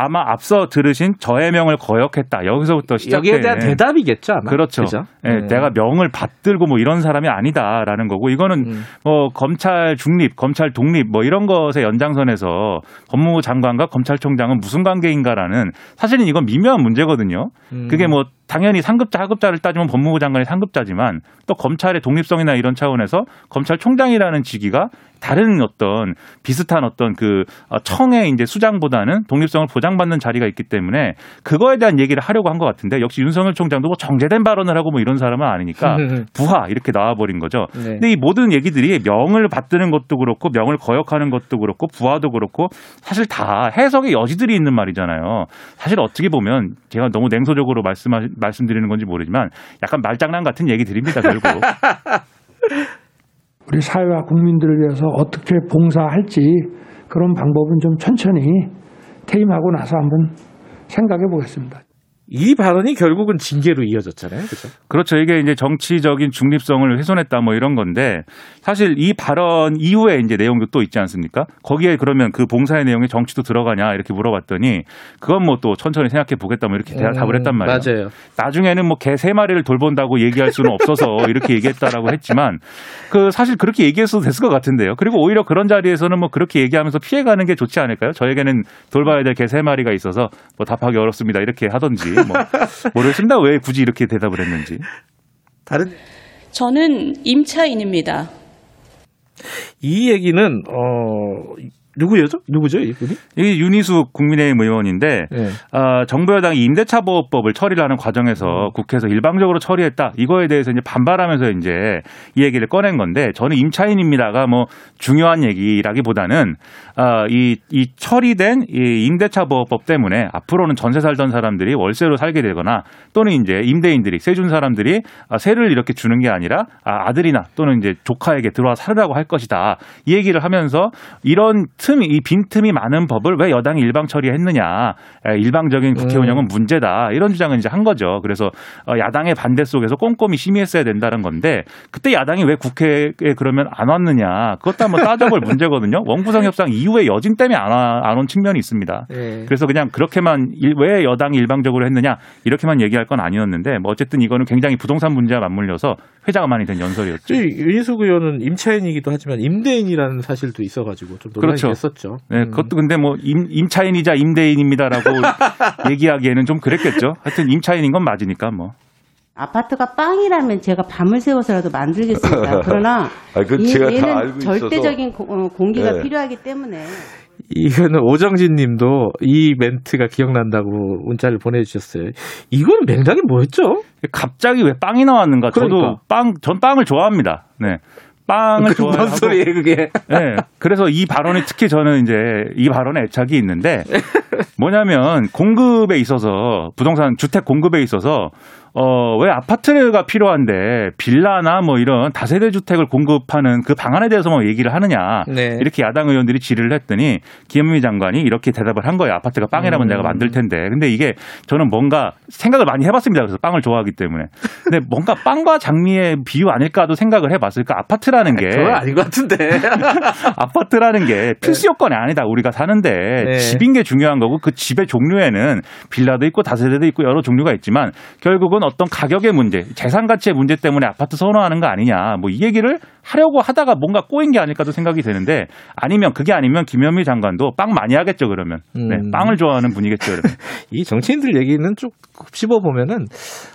아마 앞서 들으신 저의 명을 거역했다. 여기서부터 시작된 여기에 대한 대답이겠죠. 아마. 그렇죠. 네, 네. 내가 명을 받들고 뭐 이런 사람이 아니다라는 거고 이거는 음. 뭐 검찰 중립, 검찰 독립 뭐 이런 것의 연장선에서 법무부 장관과 검찰총장은 무슨 관계인가라는 사실은 이건 미묘한 문제거든요. 음. 그게 뭐 당연히 상급자 하급자를 따지면 법무부 장관이 상급자지만 또 검찰의 독립성이나 이런 차원에서 검찰총장이라는 직위가 다른 어떤 비슷한 어떤 그 어, 청의 이제 수장보다는 독립성을 보장받는 자리가 있기 때문에 그거에 대한 얘기를 하려고 한 것 같은데 역시 윤석열 총장도 뭐 정제된 발언을 하고 뭐 이런 사람은 아니니까 부하 이렇게 나와버린 거죠. 네. 근데 이 모든 얘기들이 명을 받드는 것도 그렇고 명을 거역하는 것도 그렇고 부하도 그렇고 사실 다 해석의 여지들이 있는 말이잖아요. 사실 어떻게 보면 제가 너무 냉소적으로 말씀 말씀드리는 건지 모르지만 약간 말장난 같은 얘기들입니다 결국. 우리 사회와 국민들을 위해서 어떻게 봉사할지 그런 방법은 좀 천천히 퇴임하고 나서 한번 생각해 보겠습니다. 이 발언이 결국은 징계로 이어졌잖아요. 그렇죠? 그렇죠. 이게 이제 정치적인 중립성을 훼손했다 뭐 이런 건데 사실 이 발언 이후에 이제 내용도 또 있지 않습니까? 거기에 그러면 그 봉사의 내용에 정치도 들어가냐 이렇게 물어봤더니 그건 뭐 또 천천히 생각해 보겠다 뭐 이렇게 대답을 했단 음, 말이에요. 맞아요. 나중에는 뭐 개 세 마리를 돌본다고 얘기할 수는 없어서 이렇게 얘기했다라고 했지만 그 사실 그렇게 얘기했어도 됐을 것 같은데요. 그리고 오히려 그런 자리에서는 뭐 그렇게 얘기하면서 피해가는 게 좋지 않을까요? 저에게는 돌봐야 될 개 세 마리가 있어서 뭐 답하기 어렵습니다. 이렇게 하던지 뭐 모르겠습니다. 왜 굳이 이렇게 대답을 했는지. 다른 저는 임차인입니다. 이 얘기는 어 누구였죠? 누구죠 이분이? 이 윤희숙 국민의힘 의원인데 네. 어, 정부 여당이 임대차 보호법을 처리를 하는 과정에서 음. 국회에서 일방적으로 처리했다. 이거에 대해서 이제 반발하면서 이제 이 얘기를 꺼낸 건데 저는 임차인입니다가 뭐 중요한 얘기라기보다는 어, 이, 이 처리된 이 임대차 보호법 때문에 앞으로는 전세 살던 사람들이 월세로 살게 되거나 또는 이제 임대인들이 세 준 사람들이 세를 이렇게 주는 게 아니라 아들이나 또는 이제 조카에게 들어와 살으라고 할 것이다. 이 얘기를 하면서 이런 틈이 이 빈틈이 많은 법을 왜 여당이 일방 처리했느냐 일방적인 국회 음. 운영은 문제다 이런 주장을 이제 한 거죠. 그래서 어, 야당의 반대 속에서 꼼꼼히 심의했어야 된다는 건데 그때 야당이 왜 국회에 그러면 안 왔느냐 그것도 한번 따져볼 문제거든요. 원구성 협상 이후에 여진 때문에 안온 측면이 있습니다. 네. 그래서 그냥 그렇게만 왜 여당이 일방적으로 했느냐 이렇게만 얘기할 건 아니었는데 뭐 어쨌든 이거는 굉장히 부동산 문제와 맞물려서 회자가 많이 된 연설이었죠. 윤희숙 의원은 임차인이기도 하지만 임대인이라는 사실도 있어가지고 좀 논란이 그렇죠. 됐었죠. 네, 음. 그것도 근데 뭐 임, 임차인이자 임대인입니다라고 얘기하기에는 좀 그랬겠죠. 하여튼 임차인인 건 맞으니까 뭐. 아파트가 빵이라면 제가 밤을 새워서라도 만들겠습니다. 그러나 아, 그 얘는 절대적인 고, 어, 공기가 네. 필요하기 때문에 이거는 오정진 님도 이 멘트가 기억난다고 문자를 보내주셨어요. 이거는 맥락이 뭐였죠? 갑자기 왜 빵이 나왔는가? 그러니까. 저도 빵, 전 빵을 좋아합니다. 네. 빵을 좋아하고. 뭔 소리예요, 그게? 네. 그래서 이 발언이 특히 저는 이제 이 발언에 애착이 있는데 뭐냐면 공급에 있어서 부동산 주택 공급에 있어서 어, 왜 아파트가 필요한데 빌라나 뭐 이런 다세대 주택을 공급하는 그 방안에 대해서 뭐 얘기를 하느냐. 네. 이렇게 야당 의원들이 질의를 했더니 김현미 장관이 이렇게 대답을 한 거예요. 아파트가 빵이라면 음. 내가 만들 텐데. 근데 이게 저는 뭔가 생각을 많이 해봤습니다. 그래서 빵을 좋아하기 때문에. 근데 뭔가 빵과 장미의 비유 아닐까도 생각을 해봤으니까 아파트라는 게. 그건 아닌 것 같은데. 아파트라는 게 필수 요건이 아니다. 우리가 사는데 네. 집인 게 중요한 거고 그 집의 종류에는 빌라도 있고 다세대도 있고 여러 종류가 있지만 결국은 어떤 가격의 문제, 재산 가치의 문제 때문에 아파트 선호하는 거 아니냐. 뭐 이 얘기를 하려고 하다가 뭔가 꼬인 게 아닐까도 생각이 되는데 아니면 그게 아니면 김현미 장관도 빵 많이 하겠죠 그러면. 네, 음. 빵을 좋아하는 분이겠죠 그러면. 이 정치인들 얘기는 쭉 씹어 보면은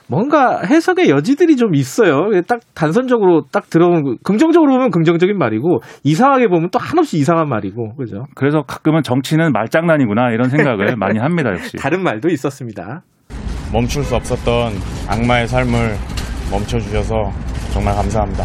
뭔가 해석의 여지들이 좀 있어요. 딱 단선적으로 딱 들어오는 긍정적으로 보면 긍정적인 말이고 이상하게 보면 또 한없이 이상한 말이고 그죠. 그래서 가끔은 정치는 말장난이구나 이런 생각을 많이 합니다 역시. 다른 말도 있었습니다. 멈출 수 없었던 악마의 삶을 멈춰주셔서 정말 감사합니다.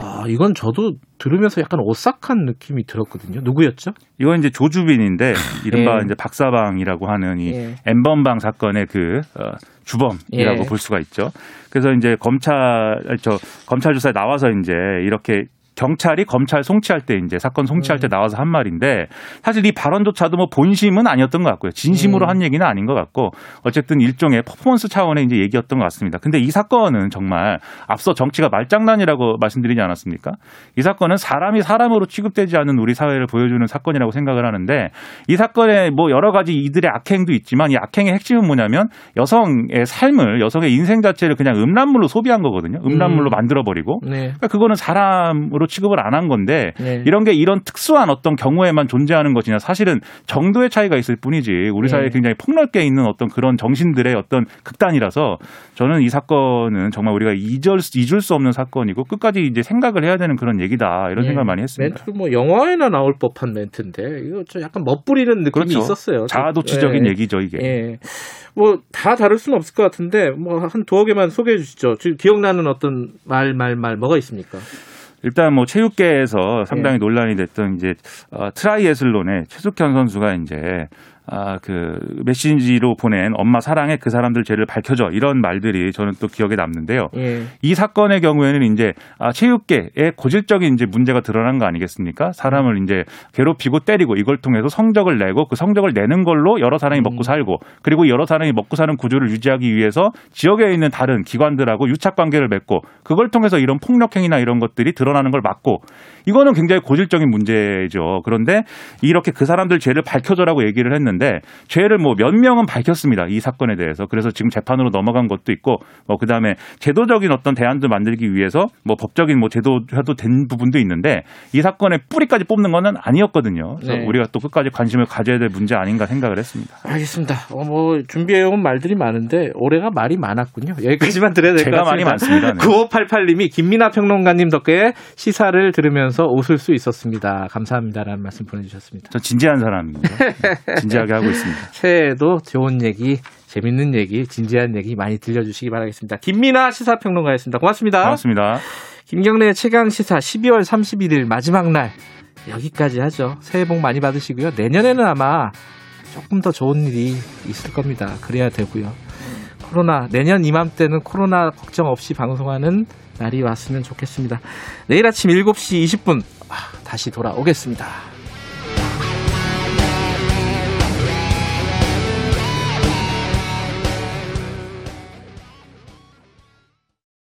아, 이건 저도 들으면서 약간 오싹한 느낌이 들었거든요. 누구였죠? 이건 이제 조주빈인데 이른바 예. 이제 박사방이라고 하는 이 예. 엠번방 사건의 그 어, 주범이라고 예. 볼 수가 있죠. 그래서 이제 검찰 저 검찰 조사에 나와서 이제 이렇게 경찰이 검찰 송치할 때 이제 사건 송치할 때 음. 나와서 한 말인데 사실 이 발언조차도 뭐 본심은 아니었던 것 같고요. 진심으로 음. 한 얘기는 아닌 것 같고 어쨌든 일종의 퍼포먼스 차원의 이제 얘기였던 것 같습니다. 근데 이 사건은 정말 앞서 정치가 말장난이라고 말씀드리지 않았습니까? 이 사건은 사람이 사람으로 취급되지 않는 우리 사회를 보여주는 사건이라고 생각을 하는데 이 사건에 뭐 여러 가지 이들의 악행도 있지만 이 악행의 핵심은 뭐냐면 여성의 삶을 여성의 인생 자체를 그냥 음란물로 소비한 거거든요. 음란물로 음. 만들어 버리고 네. 그러니까 그거는 사람으로 제대로 취급을 안 한 건데 네. 이런 게 이런 특수한 어떤 경우에만 존재하는 것이냐 사실은 정도의 차이가 있을 뿐이지 우리 사회에 네. 굉장히 폭넓게 있는 어떤 그런 정신들의 어떤 극단이라서 저는 이 사건은 정말 우리가 잊을 수, 잊을 수 없는 사건이고 끝까지 이제 생각을 해야 되는 그런 얘기다 이런 네. 생각을 많이 했습니다. 멘트 뭐 영화에나 나올 법한 멘트인데 이거 좀 약간 멋부리는 느낌이 그렇죠. 있었어요. 자아도취적인 네. 얘기죠 이게. 네. 뭐 다 다룰 수는 없을 것 같은데 뭐 한 두어 개만 소개해 주시죠. 지금 기억나는 어떤 말 말 말 뭐가 있습니까? 일단 뭐 체육계에서 상당히 네. 논란이 됐던 이제 어, 트라이애슬론의 최숙현 선수가 이제 아, 그 메시지로 보낸 엄마 사랑해 그 사람들 죄를 밝혀줘 이런 말들이 저는 또 기억에 남는데요. 예. 이 사건의 경우에는 이제 아, 체육계의 고질적인 이제 문제가 드러난 거 아니겠습니까? 사람을 이제 괴롭히고 때리고 이걸 통해서 성적을 내고 그 성적을 내는 걸로 여러 사람이 먹고 음. 살고 그리고 여러 사람이 먹고 사는 구조를 유지하기 위해서 지역에 있는 다른 기관들하고 유착 관계를 맺고 그걸 통해서 이런 폭력 행위나 이런 것들이 드러나는 걸 막고 이거는 굉장히 고질적인 문제죠. 그런데 이렇게 그 사람들 죄를 밝혀줘라고 얘기를 했는데 죄를 뭐 몇 명은 밝혔습니다. 이 사건에 대해서. 그래서 지금 재판으로 넘어간 것도 있고 뭐 그다음에 제도적인 어떤 대안도 만들기 위해서 뭐 법적인 뭐 제도화도 된 부분도 있는데 이 사건의 뿌리까지 뽑는 거는 아니었거든요. 그래서 네. 우리가 또 끝까지 관심을 가져야 될 문제 아닌가 생각을 했습니다. 알겠습니다. 어, 뭐 준비해온 말들이 많은데 올해가 말이 많았군요. 여기까지만 들어야 될 것 같습니다. 제가 많이 많습니다. 네. 9588님이 김민아 평론가님 덕에 시사를 들으면서 웃을 수 있었습니다. 감사합니다라는 말씀 보내주셨습니다. 저 진지한 사람입니다. 진지하게 하고 있습니다. 새해에도 좋은 얘기, 재밌는 얘기, 진지한 얘기 많이 들려주시기 바라겠습니다. 김민아 시사평론가였습니다. 고맙습니다. 고맙습니다. 김경래 최강 시사 12월 31일 마지막 날 여기까지 하죠. 새해 복 많이 받으시고요. 내년에는 아마 조금 더 좋은 일이 있을 겁니다. 그래야 되고요. 코로나 내년 이맘때는 코로나 걱정 없이 방송하는 날이 왔으면 좋겠습니다. 내일 아침 7시 20분 다시 돌아오겠습니다.